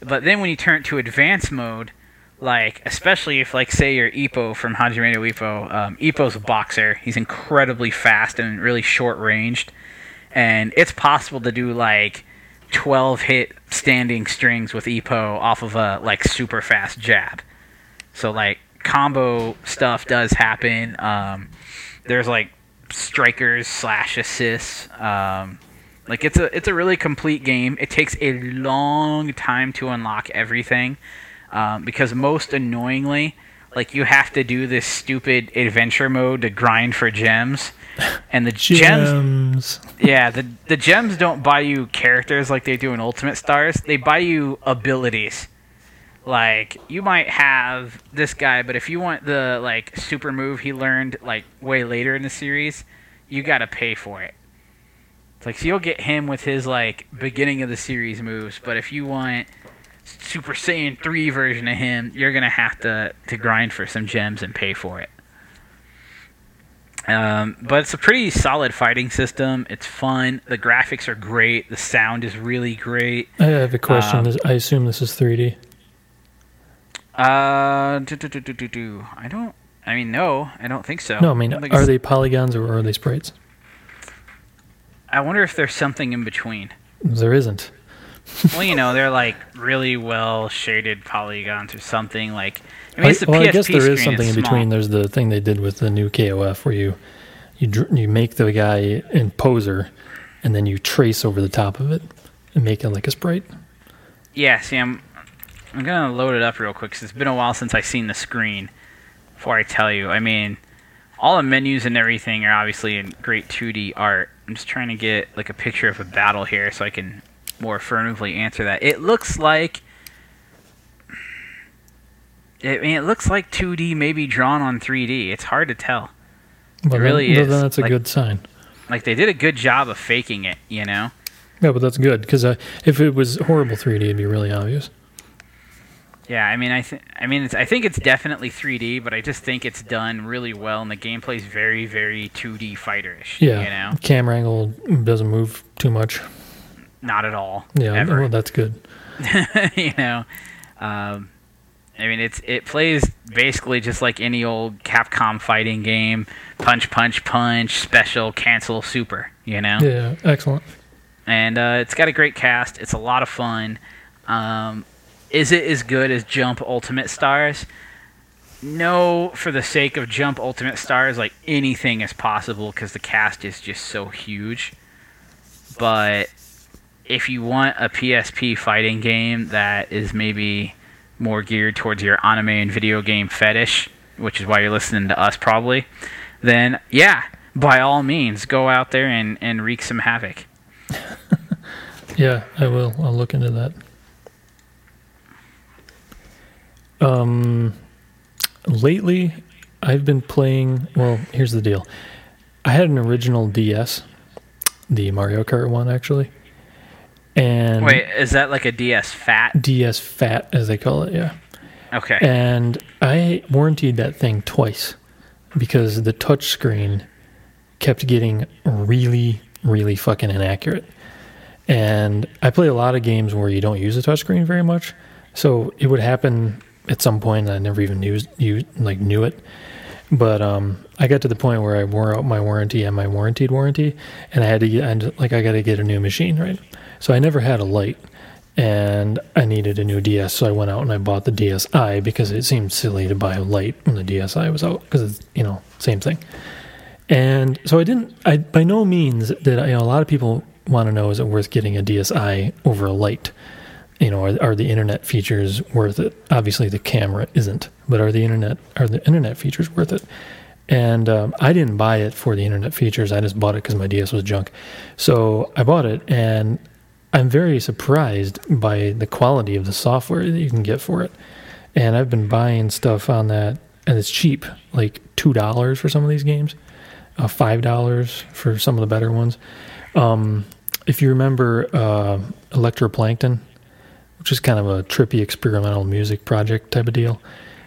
But then when you turn it to advanced mode, like especially if like say you're Ippo from Hajime no Ippo, um, Ippo's a boxer. He's incredibly fast and really short ranged, and it's possible to do like 12 hit standing strings with Ippo off of a like super fast jab. So like combo stuff does happen. Um, there's like strikers slash assists. Um, like it's a it's a really complete game. It takes a long time to unlock everything um, because most annoyingly, like you have to do this stupid adventure mode to grind for gems, and the [laughs] gems Gems. yeah, the the gems don't buy you characters like they do in Ultimate Stars. They buy you abilities. Like you might have this guy, but if you want the like super move he learned like way later in the series, you got to pay for it. It's like so you'll get him with his like beginning of the series moves, but if you want Super Saiyan 3 version of him, you're going to have to to grind for some gems and pay for it. Um, but it's a pretty solid fighting system. It's fun. The graphics are great. The sound is really great. I have a question. Um, I assume this is 3D. Uh, do, do, do, do, do, do. I don't. I mean, no, I don't think so. No, I mean, don't are they polygons or are they sprites? I wonder if there's something in between. There isn't. Well, you know, they're like really well shaded polygons or something. Like, I mean, it's the well, PSP I guess there is something in it's between. There's the thing they did with the new KOF where you you you make the guy in poser, and then you trace over the top of it and make it like a sprite. Yeah, see, I'm I'm gonna load it up real quick because it's been a while since I've seen the screen. Before I tell you, I mean, all the menus and everything are obviously in great 2D art. I'm just trying to get like a picture of a battle here so I can more affirmatively answer that. It looks like. I mean, it looks like 2D, maybe drawn on 3D. It's hard to tell. Well, really then, is. Then that's a Like- good sign. Like they did a good job of faking it, you know. Yeah, but that's good because uh, if it was horrible 3D, it'd be really obvious. Yeah, I mean, I think, I mean, it's, I think it's definitely 3D, but I just think it's done really well, and the gameplay's very, very 2D fighterish. Yeah, you know, camera angle doesn't move too much. Not at all. Yeah, ever. well, that's good. [laughs] you know, um, I mean, it's it plays basically just like any old Capcom fighting game: punch, punch, punch, special, cancel, super. You know, Yeah, excellent. and uh, it's got a great cast. It's a lot of fun. Um, is it as good as Jump Ultimate Stars? No, for the sake of Jump Ultimate Stars, like anything is possible because the cast is just so huge. But if you want a PSP fighting game that is maybe more geared towards your anime and video game fetish, which is why you're listening to us probably, then yeah, by all means, go out there and, and wreak some havoc. [laughs] Yeah, I will. I'll look into that. Um, lately, I've been playing. Well, here's the deal. I had an original DS, the Mario Kart one, actually, and Wait, is that like a DS Fat? DS Fat, as they call it. Yeah, Okay. and I warranted that thing twice because the touch screen kept getting really, really fucking inaccurate. And I play a lot of games where you don't use the touchscreen very much, so it would happen at some point. And I never even used you like knew it, but um, I got to the point where I wore out my warranty and my warranted warranty, and I had to get like I got to get a new machine, right? So I never had a light, and I needed a new DS, so I went out and I bought the DSi because it seemed silly to buy a light when the DSi was out because it's you know same thing. And so I didn't. I by no means did I. You know, a lot of people want to know is it worth getting a DSi over a light? You know, are, are the internet features worth it? Obviously, the camera isn't, but are the internet are the internet features worth it? And um, I didn't buy it for the internet features. I just bought it because my DS was junk. So I bought it, and I'm very surprised by the quality of the software that you can get for it. And I've been buying stuff on that, and it's cheap, like two dollars for some of these games, uh, five dollars for some of the better ones. Um, if you remember uh, Electroplankton, which is kind of a trippy experimental music project type of deal.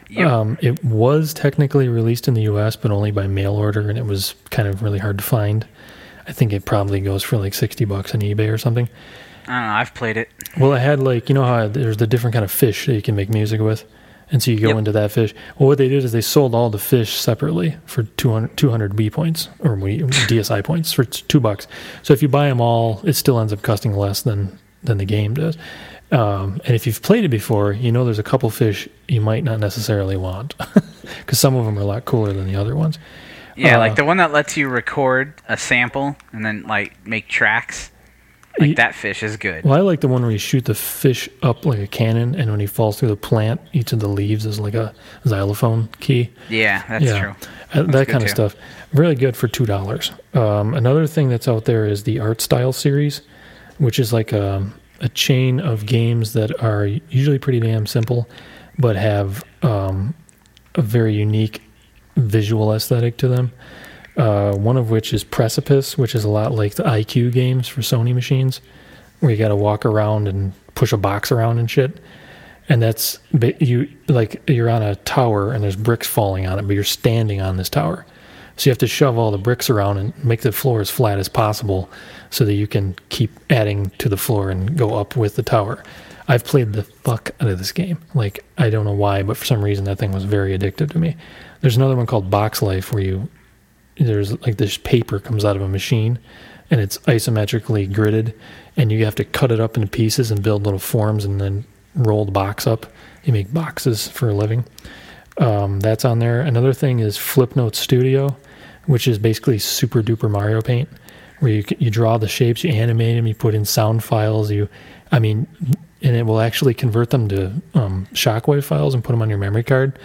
Yep. Um, it was technically released in the U.S., but only by mail order, and it was kind of really hard to find. I think it probably goes for like sixty bucks on eBay or something. I don't know. I've played it. Well, it had like you know how there's the different kind of fish that you can make music with, and so you go Yep. into that fish. Well, what they did is they sold all the fish separately for 200, 200 B points or we- DSI [laughs] points for two bucks. So if you buy them all, it still ends up costing less than than the game does. Um, and if you've played it before, you know there's a couple fish you might not necessarily want [laughs] because some of them are a lot cooler than the other ones. Yeah, Uh, like the one that lets you record a sample and then like make tracks. Like that fish is good. Well, I like the one where you shoot the fish up like a cannon, and when he falls through the plant, each of the leaves is like a xylophone key. Yeah, that's Yeah. true. Uh, That's that kind of stuff. Really good for two dollars. Um, another thing that's out there is the Art Style series, which is like a, a chain of games that are usually pretty damn simple, but have um, a very unique visual aesthetic to them. Uh, one of which is Precipice, which is a lot like the IQ games for Sony machines, where you got to walk around and push a box around and shit. And that's you like you're on a tower and there's bricks falling on it but you're standing on this tower. So you have to shove all the bricks around and make the floor as flat as possible so that you can keep adding to the floor and go up with the tower. I've played the fuck out of this game. Like i don't know why but for some reason that thing was very addictive to me. There's another one called box life where you there's like this paper comes out of a machine and it's isometrically gridded and you have to cut it up into pieces and build little forms and then roll the box up. You make boxes for a living. Um, that's on there. Another thing is flipnote studio which is basically super duper mario paint where you, you draw the shapes you animate them you put in sound files you i mean and it will actually convert them to um, shockwave files and put them on your memory card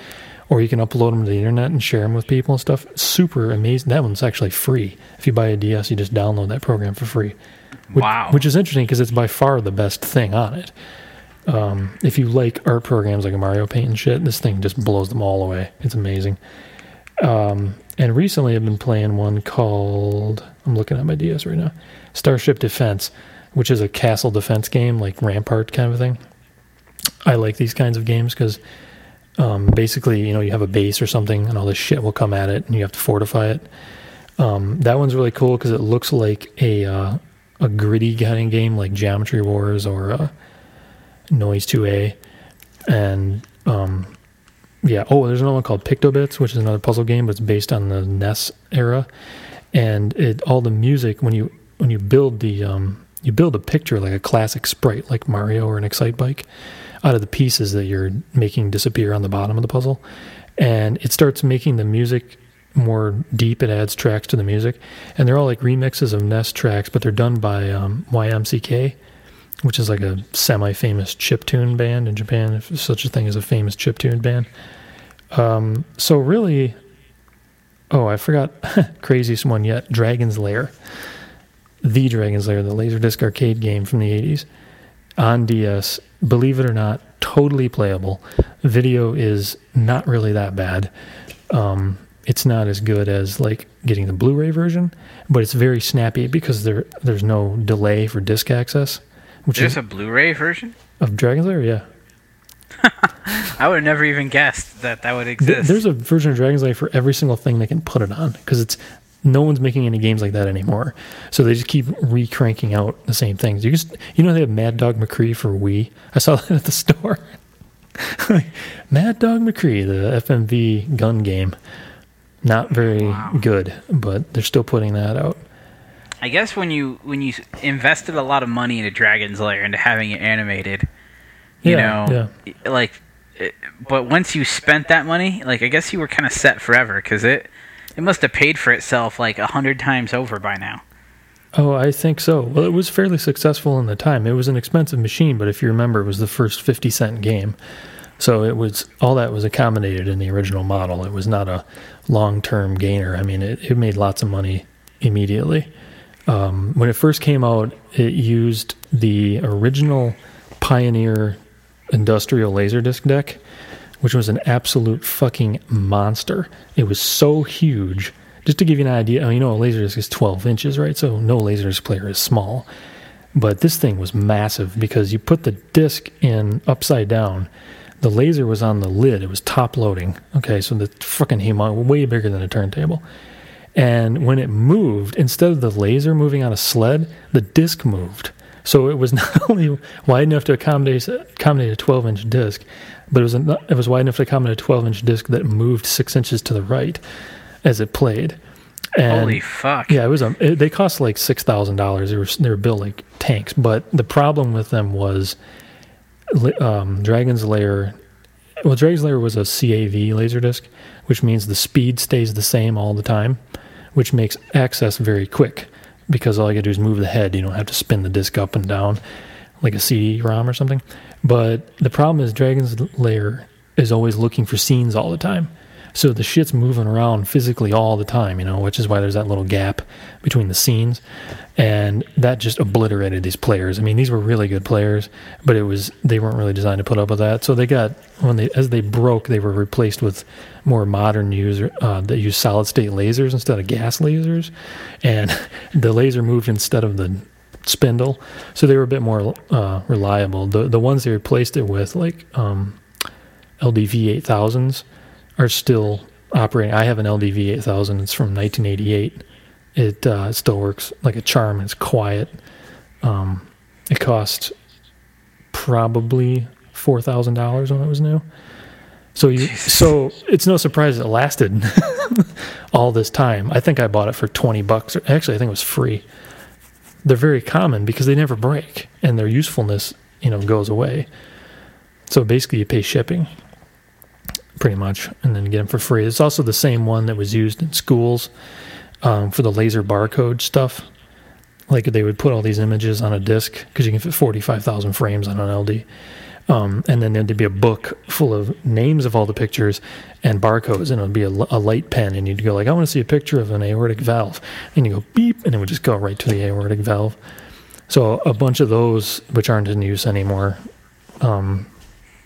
or you can upload them to the internet and share them with people and stuff. Super amazing. That one's actually free. If you buy a DS, you just download that program for free. Which, Wow. Which is interesting because it's by far the best thing on it. Um, if you like art programs like Mario Paint and shit, this thing just blows them all away. It's amazing. Um, and recently I've been playing one called, I'm looking at my DS right now, Starship Defense, which is a castle defense game, like Rampart kind of thing. I like these kinds of games because um, basically, you know, you have a base or something, and all this shit will come at it, and you have to fortify it. Um, that one's really cool because it looks like a uh, a gritty kind of game like Geometry Wars or uh, Noise 2A, and um, yeah. Oh, there's another one called Pictobits, which is another puzzle game, but it's based on the NES era, and it all the music when you when you build the um, you build a picture like a classic sprite like Mario or an Excitebike out of the pieces that you're making disappear on the bottom of the puzzle, and it starts making the music more deep. It adds tracks to the music, and they're all like remixes of NES tracks, but they're done by um, YMCK, which is like a semi-famous chiptune band in Japan, if such a thing as a famous chiptune band. Um, so really, oh, I forgot [laughs] craziest one yet: Dragon's Lair, the Dragon's Lair, the Laserdisc arcade game from the '80s on DS. Believe it or not, totally playable. Video is not really that bad. Um, it's not as good as like getting the Blu-ray version, but it's very snappy because there there's no delay for disc access. Which There's is, a Blu-ray version of Dragon's Lair, yeah. [laughs] I would have never even guessed that that would exist. There's a version of Dragon's Lair for every single thing they can put it on because it's no one's making any games like that anymore. So they just keep re-cranking out the same things. You just you know they have Mad Dog McCree for Wii. I saw [laughs] that at the store. [laughs] Mad Dog McCree, the FMV gun game. Not very wow. good, but they're still putting that out. I guess when you when you invested a lot of money into Dragon's Lair into having it animated, you yeah, know, yeah. like, eh, but once you spent that money, like I guess you were kind of set forever because it it must have paid for itself like a hundred times over by now. Oh, I think so. Well, it was fairly successful in the time. It was an expensive machine, but if you remember, it was the first fifty cent game. So it was all that was accommodated in the original model. It was not a long term gainer. I mean, it, it made lots of money immediately. Um, when it first came out, it used the original Pioneer industrial laserdisc deck, which was an absolute fucking monster. It was so huge. Just to give you an idea, oh, you know, a laserdisc is 12 inches, right? So no laserdisc player is small. But this thing was massive because you put the disc in upside down the laser was on the lid. It was top loading. Okay, so the fucking humongous, way bigger than a turntable. And when it moved, instead of the laser moving on a sled, the disc moved. So it was [laughs] not only wide enough to accommodate accommodate a 12 inch disc, but it was it was wide enough to accommodate a 12 inch disc that moved six inches to the right as it played. And Holy fuck! Yeah, it was. Um, it, they cost like six thousand dollars. They were they were built like tanks. But the problem with them was um, Dragon's Lair. Well, Dragon's Lair was a CAV laserdisc, which means the speed stays the same all the time, which makes access very quick because all you gotta do is move the head. You don't have to spin the disc up and down like a CD-ROM or something. But the problem is Dragon's Lair is always looking for scenes all the time. So the shit's moving around physically all the time, you know, which is why there's that little gap between the scenes. And that just obliterated these players. I mean, these were really good players, but it was they weren't really designed to put up with that. So they got when they as they broke, they were replaced with more modern user uh, that use solid state lasers instead of gas lasers, and [laughs] the laser moved instead of the spindle, so they were a bit more uh, reliable. The the ones they replaced it with, like um, LDV eight thousands, are still operating. I have an LDV 8000. It's from 1988. It uh, still works like a charm. It's quiet. Um, it cost probably four thousand dollars when it was new. So you, [laughs] so it's no surprise it lasted [laughs] all this time. I think I bought it for twenty bucks. Actually, I think it was free. They're very common because they never break and their usefulness, you know, goes away. So basically, you pay shipping pretty much, and then get them for free. It's also the same one that was used in schools um, for the laser barcode stuff. Like they would put all these images on a disc because you can fit 45,000 frames on an LD. Um, and then there'd be a book full of names of all the pictures and barcodes, and it would be a, a, light pen, and you'd go like, "I want to see a picture of an aortic valve," and you go beep, and it would just go right to the aortic valve. So a bunch of those, which aren't in use anymore, um,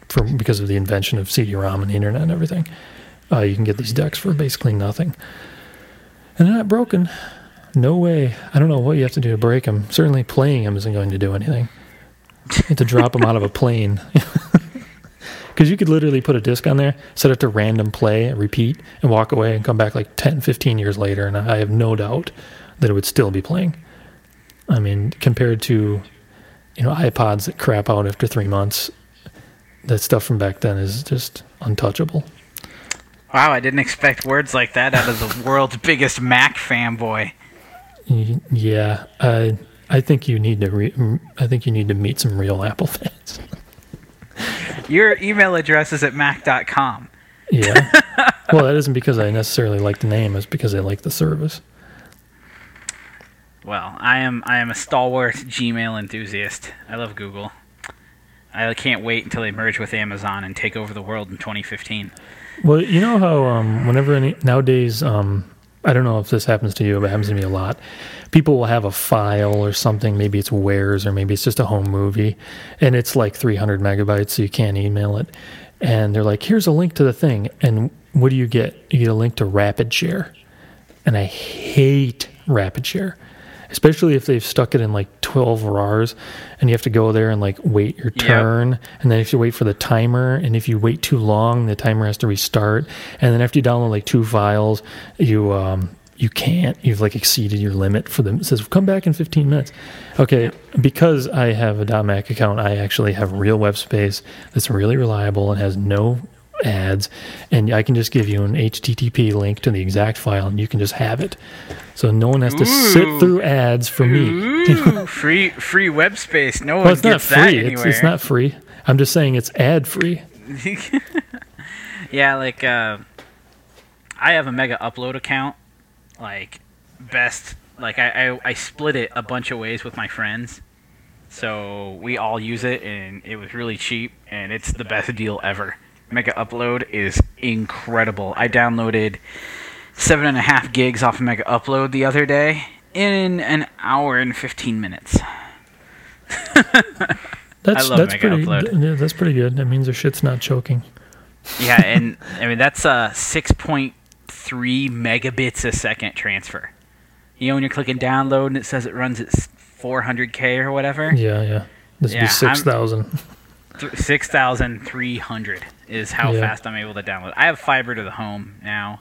for because of the invention of CD-ROM and the internet and everything. Uh, you can get these decks for basically nothing, and they're not broken. No way. I don't know what you have to do to break them. Certainly, playing them isn't going to do anything. To drop them out of a plane. [laughs] Because you could literally put a disc on there, set it to random play, and repeat, and walk away and come back like 10, 15 years later, and I have no doubt that it would still be playing. I mean, compared to, you know, iPods that crap out after three months, that stuff from back then is just untouchable. Wow, I didn't expect words like that out of the world's biggest Mac fanboy. Yeah, I I think you need to re- I think you need to meet some real Apple [laughs] fans. Your email address is at mac.com. Yeah. [laughs] well, that isn't because I necessarily like the name. It's because I like the service. Well, I am I am a stalwart Gmail enthusiast. I love Google. I can't wait until they merge with Amazon and take over the world in 2015. Well, you know how um, whenever any nowadays, um, I don't know if this happens to you, but it happens to me a lot. People will have a file or something. Maybe it's wares or maybe it's just a home movie, and it's like 300 megabytes, so you can't email it. And they're like, "Here's a link to the thing." And what do you get? You get a link to Rapid Share, and I hate Rapid Share. Especially if they've stuck it in like 12 RARs and you have to go there and like wait your Yep. turn. And then if you wait for the timer, and if you wait too long, the timer has to restart. And then after you download like two files, you um, you can't. You've like exceeded your limit for them. It says come back in 15 minutes. Okay, because I have a .Mac account, I actually have real web space that's really reliable and has no ads, and I can just give you an HTTP link to the exact file, and you can just have it. So no one has to sit through ads for me. [laughs] Free free web space. No Well, one it's not gets that free. It's, anywhere. it's not free. I'm just saying it's ad free. [laughs] yeah, like uh, I have a mega upload account. Like best, like I, I I split it a bunch of ways with my friends, so we all use it, and it was really cheap, and it's the best deal ever. Mega Upload is incredible. I downloaded seven and a half gigs off of Mega Upload the other day in an hour and 15 minutes. [laughs] that's that's Mega pretty. Th- yeah, that's pretty good. That means their shit's not choking. yeah, and [laughs] I mean that's uh 6.3 megabits a second transfer. You know when you're clicking download and it says it runs at 400k or whatever. Yeah, yeah. This would yeah, be 6,000. [laughs] 6,300 is how yeah. fast I'm able to download. I have fiber to the home now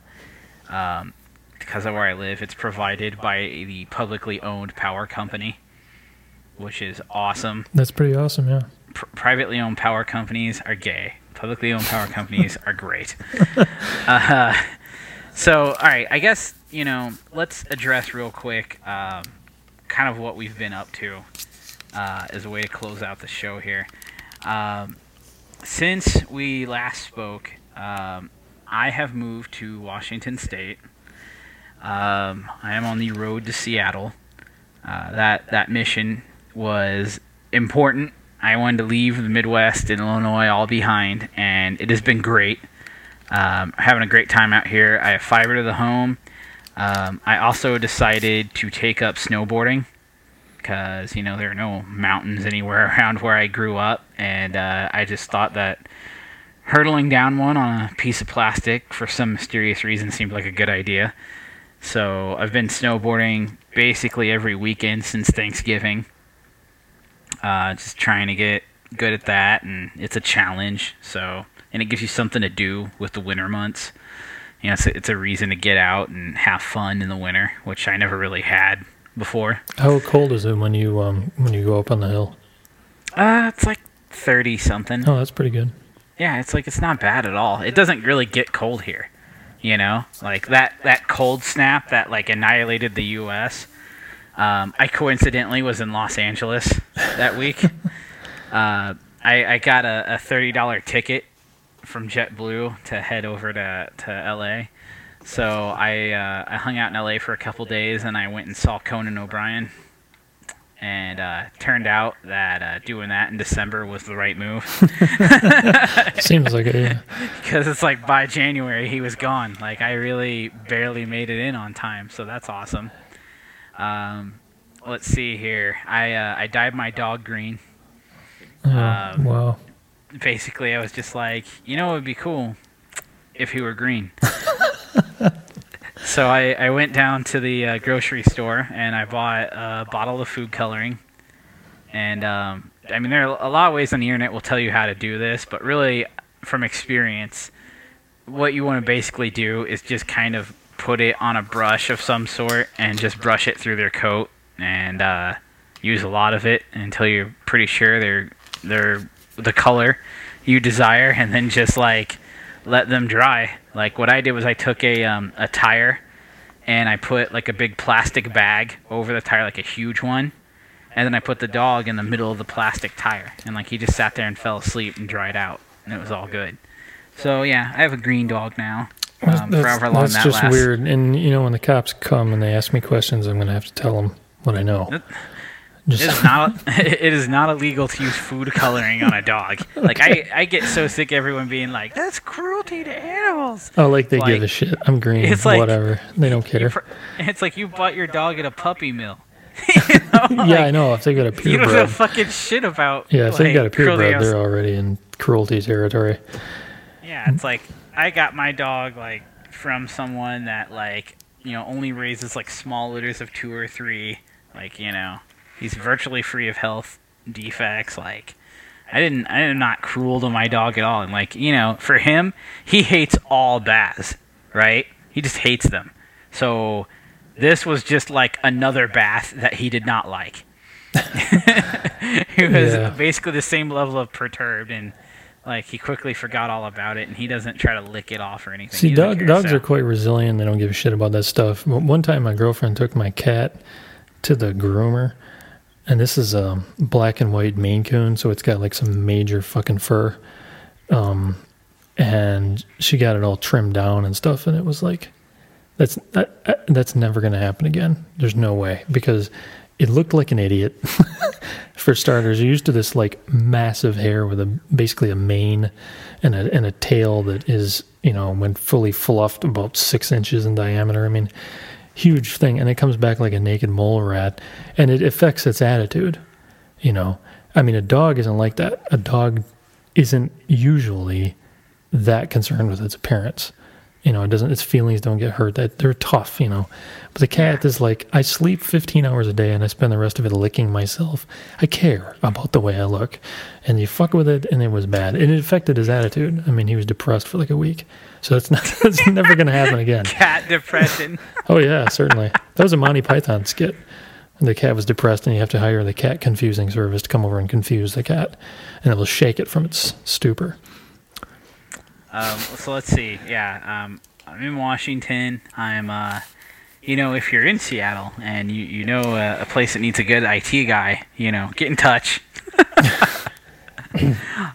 um, because of where I live. It's provided by the publicly owned power company, which is awesome. That's pretty awesome, yeah. P- privately owned power companies are gay. Publicly owned power companies are great. [laughs] Uh, so, all right, I guess, you know, let's address real quick um, kind of what we've been up to uh, as a way to close out the show here. Um, since we last spoke, um, I have moved to Washington State. Um, I am on the road to Seattle. Uh, that that mission was important. I wanted to leave the Midwest and Illinois all behind, and it has been great. Um, having a great time out here. I have fiber to the home. Um, I also decided to take up snowboarding because you know there are no mountains anywhere [laughs] around where I grew up, and uh, I just thought that hurtling down one on a piece of plastic for some mysterious reason seemed like a good idea. So I've been snowboarding basically every weekend since Thanksgiving. Uh, just trying to get good at that, and it's a challenge. So, and it gives you something to do with the winter months. You know, it's a, it's a reason to get out and have fun in the winter, which I never really had before. How cold is it when you um when you go up on the hill? Uh, it's like thirty something. Oh, that's pretty good. Yeah, it's like it's not bad at all. It doesn't really get cold here. You know, like that that cold snap that like annihilated the U.S. Um, I coincidentally was in Los Angeles that week. [laughs] uh, I, I got a, a thirty dollar ticket from JetBlue to head over to to L.A. So I uh, I hung out in L.A. for a couple days and I went and saw Conan O'Brien. And uh, turned out that uh, doing that in December was the right move. [laughs] Seems like it. Yeah. [laughs] because it's like by January he was gone. Like I really barely made it in on time, so that's awesome. Um, let's see here. I uh, I dyed my dog green. Oh, Um, wow. Basically, I was just like, you know, it would be cool if he were green. [laughs] [laughs] so I, I went down to the uh, grocery store and I bought a bottle of food coloring. And um, I mean, there are a lot of ways on the internet will tell you how to do this, but really, from experience, what you want to basically do is just kind of put it on a brush of some sort and just brush it through their coat and uh, use a lot of it until you're pretty sure they're they're the color you desire, and then just like let them dry. Like what I did was I took a um, a tire and I put like a big plastic bag over the tire, like a huge one, and then I put the dog in the middle of the plastic tire, and like he just sat there and fell asleep and dried out, and it was all good. So yeah, I have a green dog now. Um, that's that's that just lasts. weird. And you know, when the cops come and they ask me questions, I'm gonna have to tell them what I know. It- Just It is not. [laughs] It is not illegal to use food coloring on a dog. [laughs] Like I, I get so sick. Everyone being like, "That's cruelty to animals." oh, like they give a shit. I'm green. It's like- whatever. They don't care. pr- It's like you bought your dog at a puppy mill. you [laughs] know? yeah, I know. If they got a purebred, You don't give a fucking shit about. yeah, if like, they got a purebred, they're already in cruelty territory. Yeah, it's like I got my dog like from someone that like you know only raises like small litters of two or three. Like you know, he's virtually free of health defects. Like I didn't, I am not cruel to my dog at all. And like you know, for him, he hates all baths. Right? He just hates them. So this was just like another bath that he did not like. [laughs] he was Yeah. basically the same level of perturbed and like he quickly forgot all about it and he doesn't try to lick it off or anything. See, dog, care, dogs so- are quite resilient. They don't give a shit about that stuff. One time, my girlfriend took my cat to the groomer, and this is a black and white Maine Coon, so it's got like some major fucking fur. Um, and she got it all trimmed down and stuff, and it was like, that's that, that- that's never to happen again. There's no way because it looked like an idiot. [laughs] For starters, you're used to this like massive hair with a basically a mane and a and a tail that is you know when fully fluffed about six inches in diameter. I mean, huge thing, and it comes back like a naked mole rat, and it affects its attitude. You know, I mean, a dog isn't like that. A dog isn't usually that concerned with its appearance. You know, it doesn't. Its feelings don't get hurt. That they're tough. You know, but the cat is like, I sleep 15 hours a day and I spend the rest of it licking myself. I care about the way I look, and you fuck with it, and it was bad. And it affected his attitude. I mean, he was depressed for like a week. So that's not. [laughs] That's never going to happen again. [laughs] cat depression. [laughs] Oh yeah, certainly. That was a Monty Python skit. The cat was depressed, and you have to hire the cat confusing service to come over and confuse the cat, and it will shake it from its stupor. um, so let's see. Yeah, um, I'm in Washington. I'm uh, you know, if you're in Seattle and you you know uh, a place that needs a good IT guy, you know, get in touch.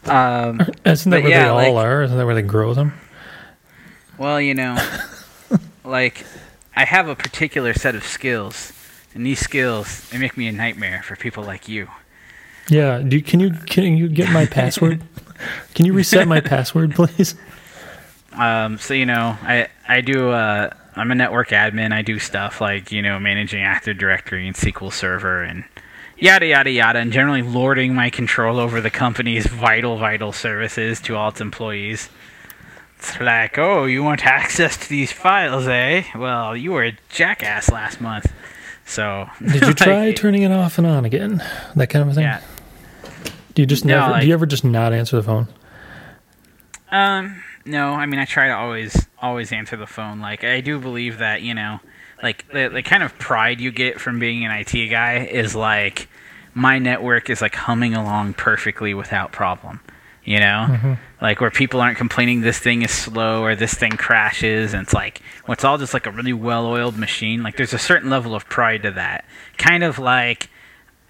um, Isn't that where yeah, they all like- are? Isn't that where they grow them? Well, you know, [laughs] like I have a particular set of skills, and these skills they make me a nightmare for people like you. Yeah. Do can you can you get my password? [laughs] can you reset my password, please? Um, so you know, I I do. Uh, I'm a network admin. I do stuff like you know managing Active Directory and SQL Server and yada yada yada, and generally lording my control over the company's [laughs] vital vital services to all its employees. It's like, oh, you want access to these files, eh? Well, you were a jackass last month. So [laughs] Did you try like, turning it off and on again? That kind of thing. Yeah. Do you just No, never? like- do you ever just not answer the phone? Um, no, I mean I try to always always answer the phone. Like I do believe that you know, like the the kind of pride you get from being an IT guy is like my network is like humming along perfectly without problem. You know, Mm-hmm. Like where people aren't complaining this thing is slow or this thing crashes, and it's like well, it's all just like a really well-oiled machine. Like there's a certain level of pride to that, kind of like.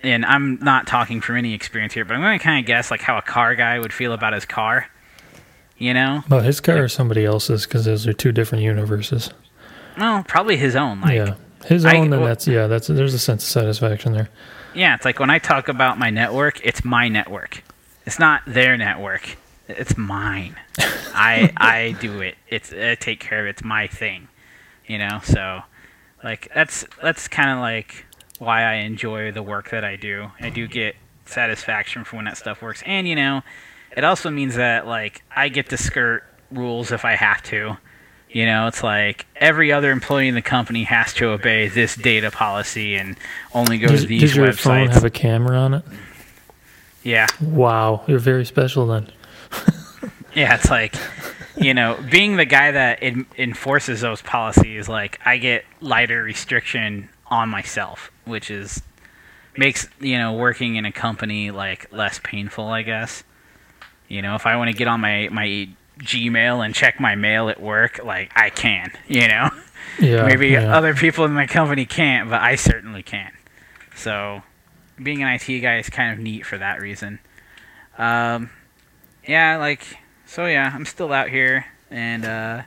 And I'm not talking from any experience here, but I'm going to kind of guess like how a car guy would feel about his car. You know, Well, his car or somebody else's because those are two different universes. Well, probably his own. Like, yeah. yeah, his I- own. then well- that's yeah. That's there's a sense of satisfaction there. Yeah it's like when I talk about my network, it's my network. It's not their network. It's mine. [laughs] I I do it. It's I take care of it. It's my thing. You know, so like that's that's kind of like why I enjoy the work that I do. I do get satisfaction from when that stuff works, and you know, it also means that like I get to skirt rules if I have to. You know, it's like every other employee in the company has to obey this data policy and only go Does, to these does your phone have a camera on it? yeah, Wow, you're very special then. [laughs] Yeah, it's like, you know, being the guy that en- enforces those policies, like I get lighter restriction on myself, which is makes you know working in a company like less painful, I guess. You know, if I want to get on my my Gmail and check my mail at work, like I can, you know. Yeah, Maybe yeah. other people in my company can't, but I certainly can. So, being an IT guy is kind of neat for that reason. Um, yeah, like, so yeah, I'm still out here, and uh,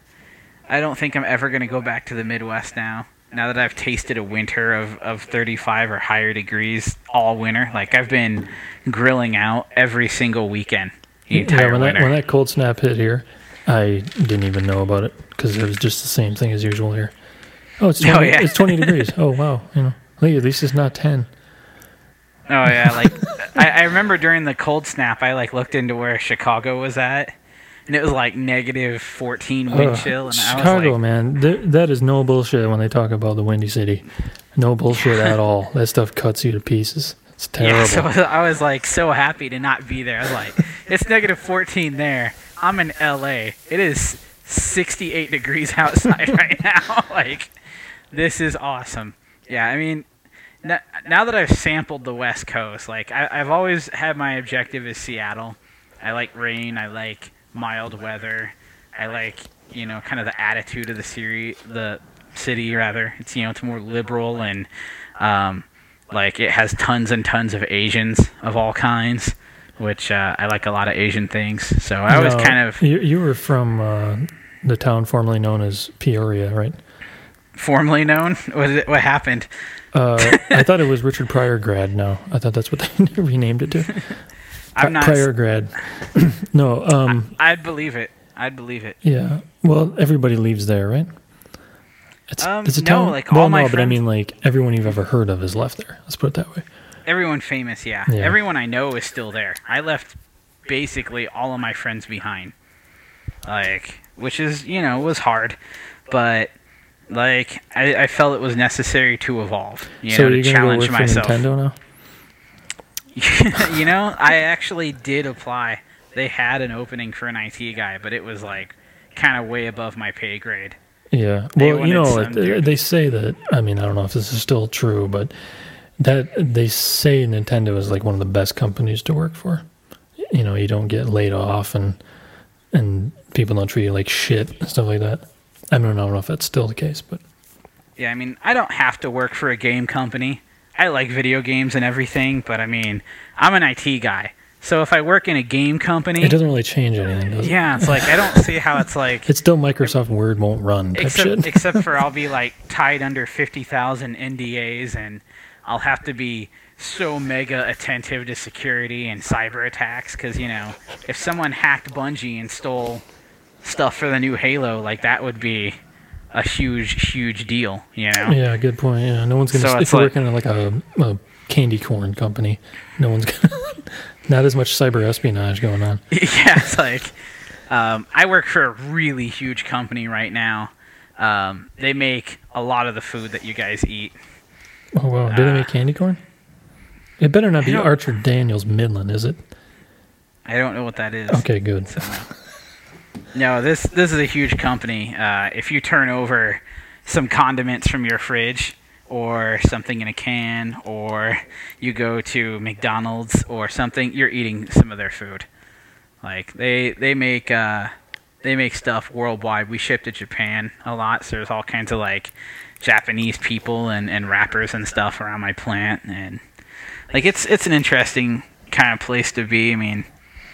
I don't think I'm ever going to go back to the Midwest now. Now that I've tasted a winter of, of 35 or higher degrees all winter, like I've been grilling out every single weekend yeah, when that when that cold snap hit here, I didn't even know about it because it was just the same thing as usual here. Oh, it's [laughs] 20, Oh, yeah. it's 20 degrees. [laughs] Oh wow, you know, at least it's not 10. Oh yeah, like [laughs] I, I remember during the cold snap, I like looked into where Chicago was at, and it was like negative fourteen wind Ugh, chill, and I Chicago, was like, man, th- that is no bullshit when they talk about the windy city. No bullshit at [laughs] all. That stuff cuts you to pieces. It's terrible. yeah. So [laughs] I was like so happy to not be there. I was like, it's negative fourteen there. I'm in L.A. It is sixty-eight degrees outside right now. like, this is awesome. Yeah, I mean. N- Now that I've sampled the West Coast, like I, I've always had my objective is Seattle. I like rain. I like mild weather. I like you know kind of the attitude of the city. The city rather. It's you know it's more liberal and um, like it has tons and tons of Asians of all kinds, which uh, I like a lot of Asian things. So I was No, kind of You, you were from uh, the town formerly known as Peoria, right? Formally known. [laughs] What, it, what happened? Uh, [laughs] I thought it was Richard Pryor grad. No, I thought that's what they [laughs] renamed it to. I'm not. Pryor grad. [clears throat] no, um, I'd believe it. I'd believe it. yeah. Well, everybody leaves there, right? It's, Um, it's a no, town. like, well, all my no, but I mean, like everyone you've ever heard of has left there. Let's put it that way. Everyone famous, yeah. Yeah. Everyone I know is still there. I left basically all of my friends behind. Like, which is, you know, was hard, but like I, I felt it was necessary to evolve. You so know, to challenge myself. Nintendo now? [laughs] you know, I actually did apply. They had an opening for an IT guy, but it was like kind of way above my pay grade. Yeah. They Well, you know, they, they say that. I mean, I don't know if this is still true, but that they say Nintendo is like one of the best companies to work for. You know, you don't get laid off, and and people don't treat you like shit and stuff like that. I don't know, I don't know if that's still the case, but Yeah, I mean, I don't have to work for a game company. I like video games and everything, but I mean, I'm an IT guy. So if I work in a game company, it doesn't really change anything, does it? yeah, it's like I don't see how it's [laughs] like It's still Microsoft Word won't run type except shit. except for I'll be [laughs] like tied under 50,000 NDAs and I'll have to be so mega attentive to security and cyber attacks cuz you know, if someone hacked Bungie and stole stuff for the new Halo, like that would be a huge huge deal, you know. Yeah, good point. Yeah, no one's gonna. So if you're like- working at like a, a candy corn company, no one's gonna. [laughs] not as much cyber espionage going on. [laughs] yeah, it's like um, I work for a really huge company right now. Um, they make a lot of the food that you guys eat. Oh wow, do they Ah. make candy corn? It better not be Archer Daniels Midland, is it? I don't know what that is. Okay, good. So, no, this this is a huge company. Uh, if you turn over some condiments from your fridge or something in a can, or you go to McDonald's or something, you're eating some of their food. Like they they make uh, they make stuff worldwide. We ship to Japan a lot, so there's all kinds of like Japanese people and, and rappers and stuff around my plant, and like it's it's an interesting kind of place to be. I mean,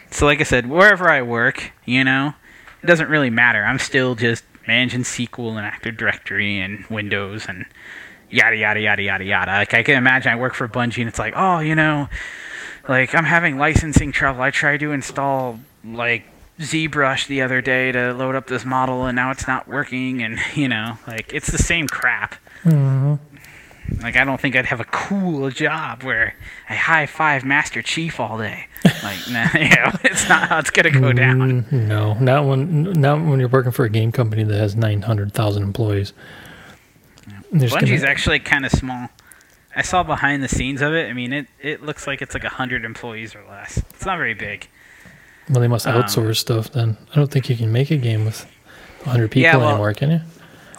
so like I said, wherever I work, you know, it doesn't really matter. I'm still just managing SQL and Active Directory and Windows and yada yada yada yada yada. Like I can imagine I work for Bungie and it's like, oh, you know, like I'm having licensing trouble. I tried to install like ZBrush the other day to load up this model and now it's not working and [laughs] you know, like it's the same crap. Mhm. Like I don't think I'd have a cool job where I high five Master Chief all day. Like nah, [laughs] you know, it's not how it's gonna go down. Mm, no, not when not when you're working for a game company that has nine hundred thousand employees. They're just Bungie's gonna- actually kind of small. I saw behind the scenes of it. I mean, it, it looks like it's like 100 employees or less. It's not very big. Well, they must Um, outsource stuff then. I don't think you can make a game with 100 people Yeah, well- anymore, can you?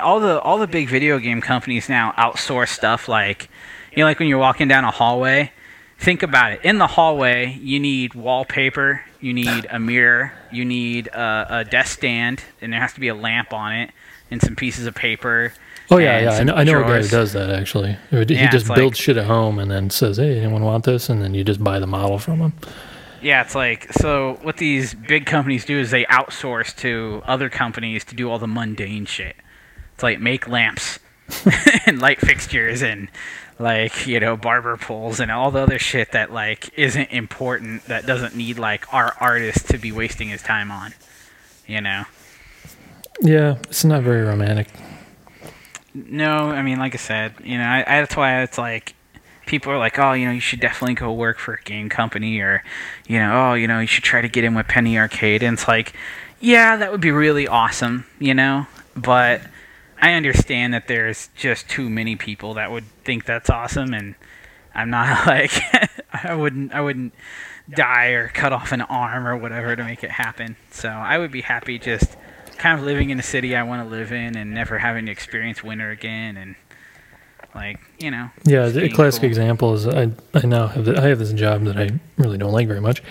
All the all the big video game companies now outsource stuff like you know like when you're walking down a hallway think about it in the hallway you need wallpaper you need a mirror you need a, a desk stand and there has to be a lamp on it and some pieces of paper Oh yeah, yeah. I know, I know a guy who does that actually. He Yeah, just builds like- shit at home and then says, "Hey, anyone want this?" And then you just buy the model from him. Yeah, it's like so. What these big companies do is they outsource to other companies to do all the mundane shit. It's like make lamps [laughs] and light fixtures and like you know barber poles and all the other shit that like isn't important that doesn't need like our artist to be wasting his time on. You know. Yeah, it's not very romantic. No, I mean, like I said, you know, I, I, that's why it's like people are like, oh, you know, you should definitely go work for a game company, or, you know, oh, you know, you should try to get in with Penny Arcade, and it's like, yeah, that would be really awesome, you know, but I understand that there's just too many people that would think that's awesome, and I'm not [laughs] like, I wouldn't, I wouldn't die or cut off an arm or whatever to make it happen. So I would be happy just kind of living in a city I want to live in and never having to experience winter again and like you know Yeah, the classic cool. example is I I now have the, I have this job that I really don't like very much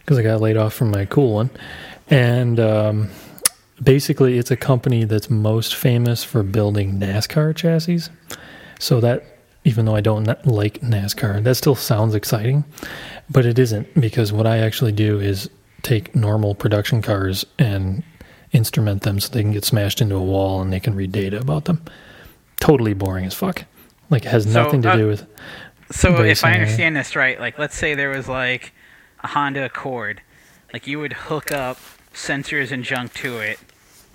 because I got laid off from my cool one, and um, basically it's a company that's most famous for building NASCAR chassis. So that even though I don't like NASCAR, that still sounds exciting, but it isn't because what I actually do is take normal production cars and instrument them so they can get smashed into a wall and they can read data about them. Totally boring as fuck. Like it has So, nothing to uh, do with so if I understand this right like let's say there was like a Honda Accord like you would hook up sensors and junk to it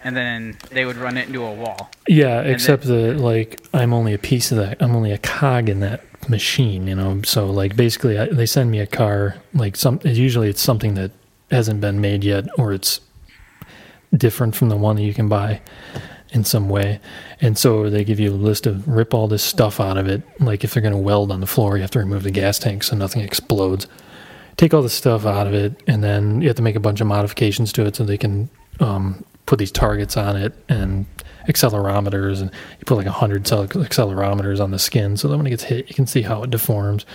and then they would run it into a wall Yeah, except that like I'm only a piece of that. I'm only a cog in that machine, you know. So like basically, I, they send me a car. Like some, usually it's something that hasn't been made yet, or it's different from the one that you can buy in some way. And so they give you a list of rip all this stuff out of it. Like if they're going to weld on the floor, you have to remove the gas tank so nothing explodes. Take all the stuff out of it, and then you have to make a bunch of modifications to it so they can um, put these targets on it and accelerometers. And you put like hundred accelerometers on the skin so that when it gets hit, you can see how it deforms.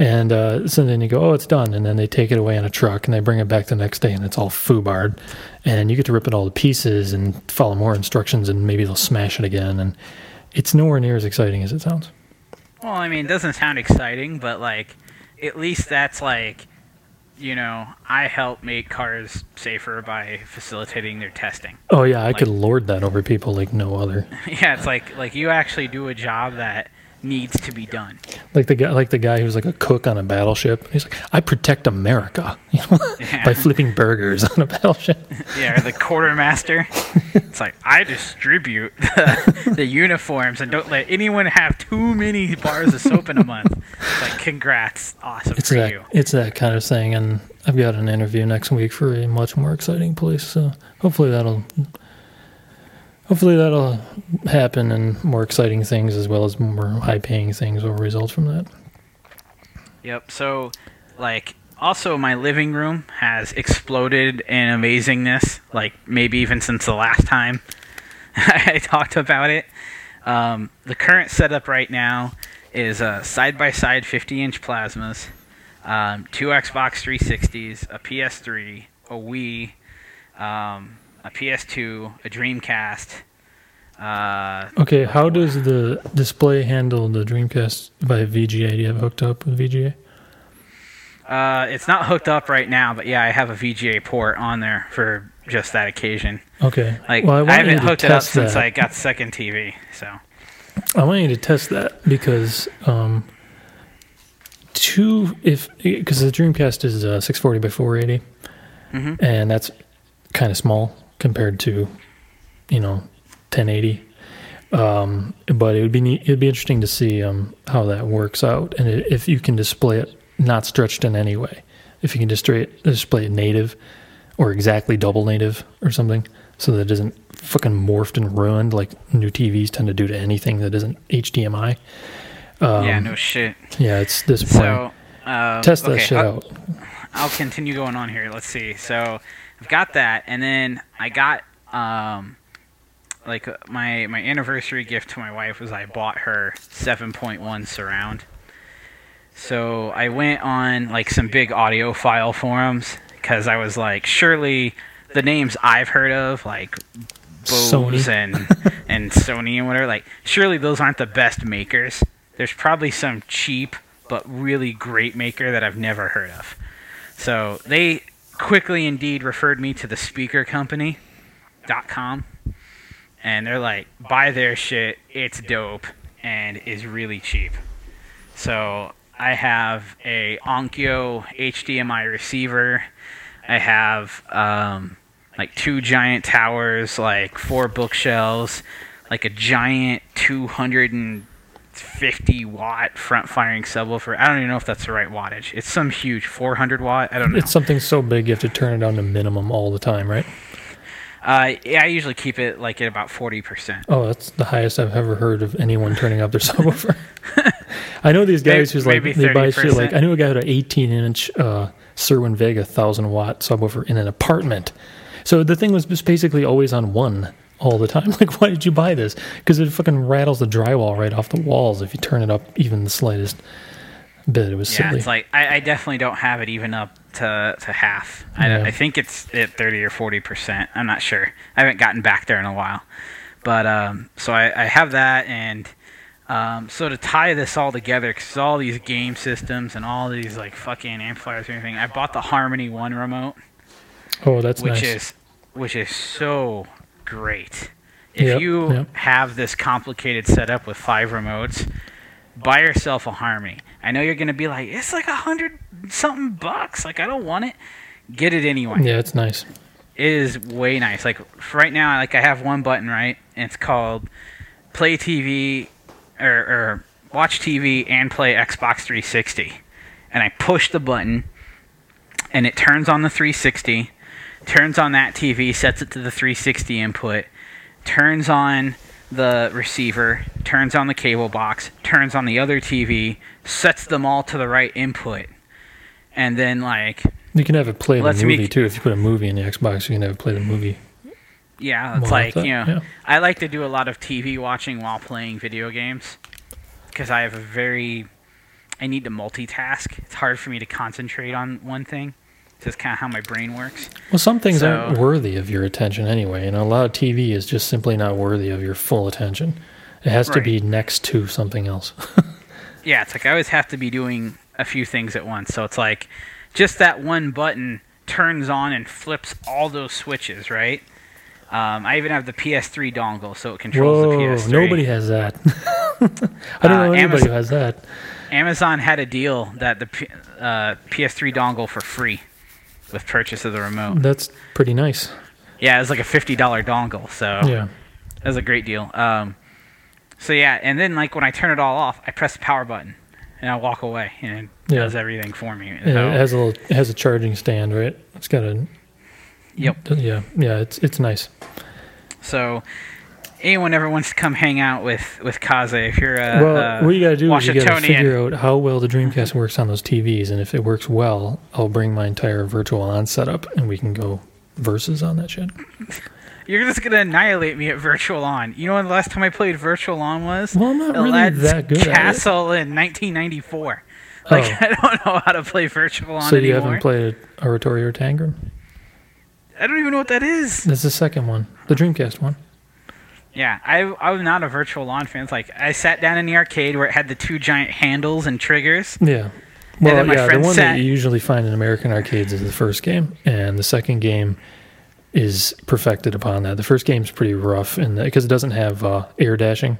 And uh, so then you go, oh, it's done. And then they take it away in a truck and they bring it back the next day and it's all foobarred. And you get to rip it all to pieces and follow more instructions and maybe they'll smash it again. And it's nowhere near as exciting as it sounds. well I mean it doesn't sound exciting but like at least that's like you know I help make cars safer by facilitating their testing Oh, yeah, I Like- could lord that over people like no other. [laughs] yeah it's like like you actually do a job that needs to be done Like the guy, like the guy who's like a cook on a battleship. He's like, I protect America [laughs] you know, Yeah. by flipping burgers on a battleship. [laughs] Yeah, or the quartermaster. it's like I distribute [laughs] the, the uniforms and don't let anyone have too many bars of soap in a month. It's like congrats, awesome It's for that, you. it's that kind of thing. And I've got an interview next week for a much more exciting place. So hopefully that'll, hopefully that'll happen and more exciting things as well as more high paying things will result from that. Yep. So, like, also my living room has exploded in amazingness. Like maybe even since the last time [laughs] I talked about it. Um, the current setup right now is uh, side by side 50 inch plasmas, um, two Xbox 360s, a PS3, a Wii, um, a PS2, a Dreamcast. Uh, Okay, how does the display handle the Dreamcast by VGA? Do you have it hooked up with VGA? uh, it's not hooked up right now, but yeah, I have a VGA port on there for just that occasion. Okay. Like well, I, I, haven't hooked it up test since. I got the second TV. So I want you to test that because um, two if because the Dreamcast is uh, 640 by 480, Mhm. and that's kind of small compared to you know 1080. Um, but it would be neat, it'd be interesting to see um, how that works out and i- if you can display it not stretched in any way. If you can display it, display it native or exactly double native or something, so that it isn't fucking morphed and ruined like new TVs tend to do to anything that isn't HDMI. Um, yeah, no shit. yeah, it's disappointing. So um, Test that okay, shit I'll- out. I'll continue going on here. Let's see. So I've got that, and then I got um, like my my anniversary gift to my wife was I bought her 7.1 surround. So I went on like some big audiophile forums because I was like, surely the names I've heard of, like Bose Sony. and [laughs] and Sony and whatever, like surely those aren't the best makers. There's probably some cheap but really great maker that I've never heard of. So they quickly indeed referred me to the speaker company.com and they're like buy their shit, it's dope and is really cheap. So I have a Onkyo HDMI receiver. I have um, like two giant towers, like four bookshelves, like a giant 250 watt front firing subwoofer. I don't even know if that's the right wattage. It's some huge 400 watt. I don't know. It's something so big you have to turn it on to minimum all the time, right? Uh, yeah, I usually keep it like at about 40%. Oh, that's the highest I've ever heard of anyone turning up their [laughs] subwoofer. [laughs] I know these guys who's like they buy shit like I knew a guy who had an 18 inch uh, Cerwin-Vega thousand watt subwoofer in an apartment. So the thing was just basically always on one all the time. [laughs] Like, why did you buy this? Because it fucking rattles the drywall right off the walls if you turn it up even the slightest bit. It was Yeah, silly. it's like I, I definitely don't have it even up to, to half. I, Yeah. I think it's at 30 or 40 percent. I'm not sure. I haven't gotten back there in a while. But um, so I, I have that, and um, so to tie this all together, because all these game systems and all these like fucking amplifiers and everything, I bought the Harmony One remote, oh, that's which nice. is which is so great. If Yep, you yep. have this complicated setup with five remotes, buy yourself a Harmony. I know you're gonna be like, it's like a hundred something bucks. Like I don't want it. Get it anyway. yeah, it's nice. It is way nice. Like right now, like I have one button right, and it's called Play TV or, or Watch TV and Play Xbox 360. And I push the button, and it turns on the 360, turns on that TV, sets it to the 360 input, turns on the receiver, turns on the cable box, turns on the other TV, sets them all to the right input, and then like You can have it play the movie make- too. If you put a movie in the Xbox, you can have it play the movie. Yeah, it's like you know, yeah. I like to do a lot of TV watching while playing video games because I have a very, I need to multitask. It's hard for me to concentrate on one thing. It's just kind of how my brain works. Well, some things So- aren't worthy of your attention anyway, and a lot of TV is just simply not worthy of your full attention. It has to be next to something else. [laughs] Yeah, it's like I always have to be doing a few things at once. So it's like just that one button turns on and flips all those switches, right? Um, I even have the PS3 dongle, so it controls the Whoa, PS3. nobody has that. [laughs] I don't Uh, know anybody Amazon- who has that. Amazon had a deal that the uh, PS3 dongle for free with purchase of the remote. That's pretty nice. Yeah, it was like a fifty dollar dongle, so Yeah. that was a great deal. Um, so yeah, and then like when I turn it all off, I press the power button and I walk away, and it Yeah. does everything for me. So, It has a little, it has a charging stand, right? It's got a. Yep. Yeah, yeah. It's it's nice. so anyone ever wants to come hang out with with Kaze, if you're a well, uh, what you got to do is you got to figure out how well the Dreamcast works on those TVs, and if it works well, I'll bring my entire virtual on setup, and we can go versus on that shit. You're just gonna annihilate me at Virtual On. You know when the last time I played Virtual On was? Well, I'm not really Aladdin's that good at it. Castle in 1994. Like Oh. [laughs] I don't know how to play Virtual On So you anymore. haven't played Oratorio Tangram? I don't even know what that is. That's the second one, the Dreamcast one. Yeah, I I was not a Virtual On fan. It's like I sat down in the arcade where it had the two giant handles and triggers. Yeah. Well, yeah, the one sat- that you usually find in American arcades is the first game, and the second game is perfected upon that. The first game's pretty rough, and because it doesn't have uh, air dashing,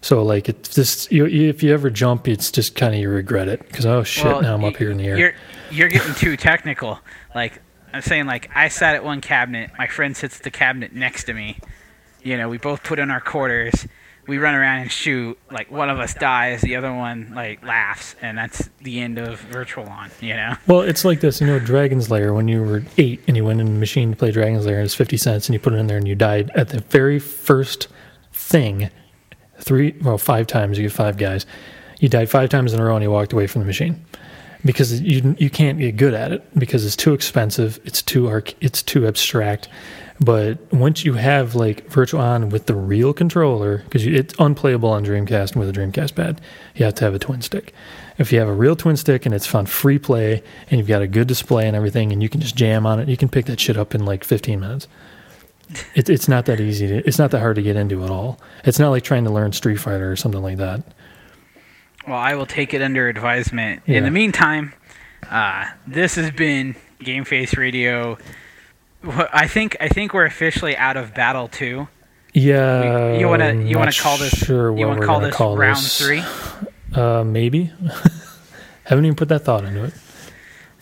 so like it's just you, you, if you ever jump, it's just kind of you regret it because oh shit, Well, now I'm up here in the air. You're you're getting too technical. Like I'm saying, like I sat at one cabinet. My friend sits at the cabinet next to me. You know, we both put in our quarters. We run around and shoot. Like one of us dies, the other one like laughs, and that's the end of Virtual On. You know. Well, it's like this, you know, Dragon's Lair. When you were eight and you went in the machine to play Dragon's Lair, and it's fifty cents, and you put it in there, and you died at the very first thing, three, well, five times. You get five guys. You died five times in a row, and you walked away from the machine. because you you can't get good at it because it's too expensive. It's too arc. It's too abstract. But once you have like Virtual On with the real controller, because it's unplayable on Dreamcast with a Dreamcast pad, you have to have a twin stick. If you have a real twin stick and it's on free play and you've got a good display and everything, and you can just jam on it, you can pick that shit up in like 15 minutes. It, it's not that easy. To, it's not that hard to get into at all. It's not like trying to learn Street Fighter or something like that. Well, I will take it under advisement. In the meantime, uh, this has been Game Face Radio. I think I think we're officially out of Battle Two. Yeah. you wanna you wanna call this Sure, you wanna call this call round this. three? Uh, maybe. [laughs] Haven't even put that thought into it.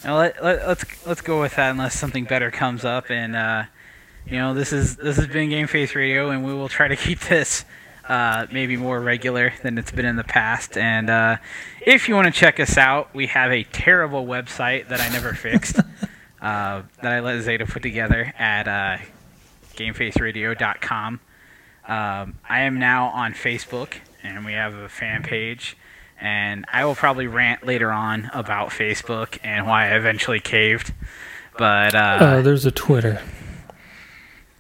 Now let, let, let's let's go with that unless something better comes up and uh, you know this is this has been Game Face Radio and we will try to keep this uh, maybe more regular than it's been in the past and uh, if you want to check us out we have a terrible website that I never fixed [laughs] uh, that I let Zeta put together at uh, GameFaceRadio.com. Um, I am now on Facebook and we have a fan page and I will probably rant later on about Facebook and why I eventually caved. But uh, Uh, there's a Twitter.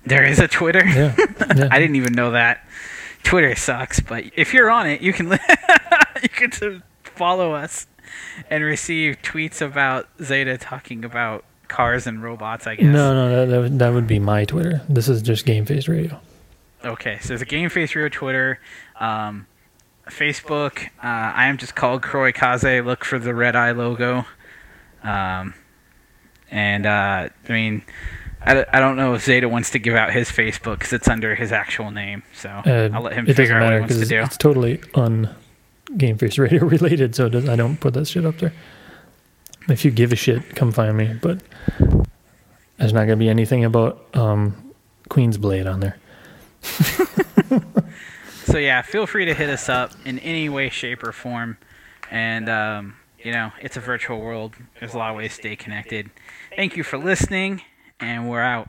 there is a Twitter. Yeah. [laughs] yeah. I didn't even know that. Twitter sucks, but if you're on it, you can [laughs] you can follow us and receive tweets about Zeta talking about cars and robots. I guess. No, no, that, that, would, that would be my Twitter. This is just Game Face Radio. Okay, so there's a Game Face Radio Twitter, um, Facebook. Uh, I am just called Kuroi Kaze. Look for the red eye logo. Um, and uh, I mean, I don't know if Zeta wants to give out his Facebook because it's under his actual name. So Uh, I'll let him figure out what he wants to do. it's totally un Game Face Radio [laughs] related, so does, I don't put that shit up there. If you give a shit, come find me. But there's not gonna be anything about um, Queen's Blade on there. [laughs] So yeah, feel free to hit us up in any way, shape, or form. And um, you know, it's a virtual world. There's a lot of ways to stay connected. Thank you for listening, and we're out.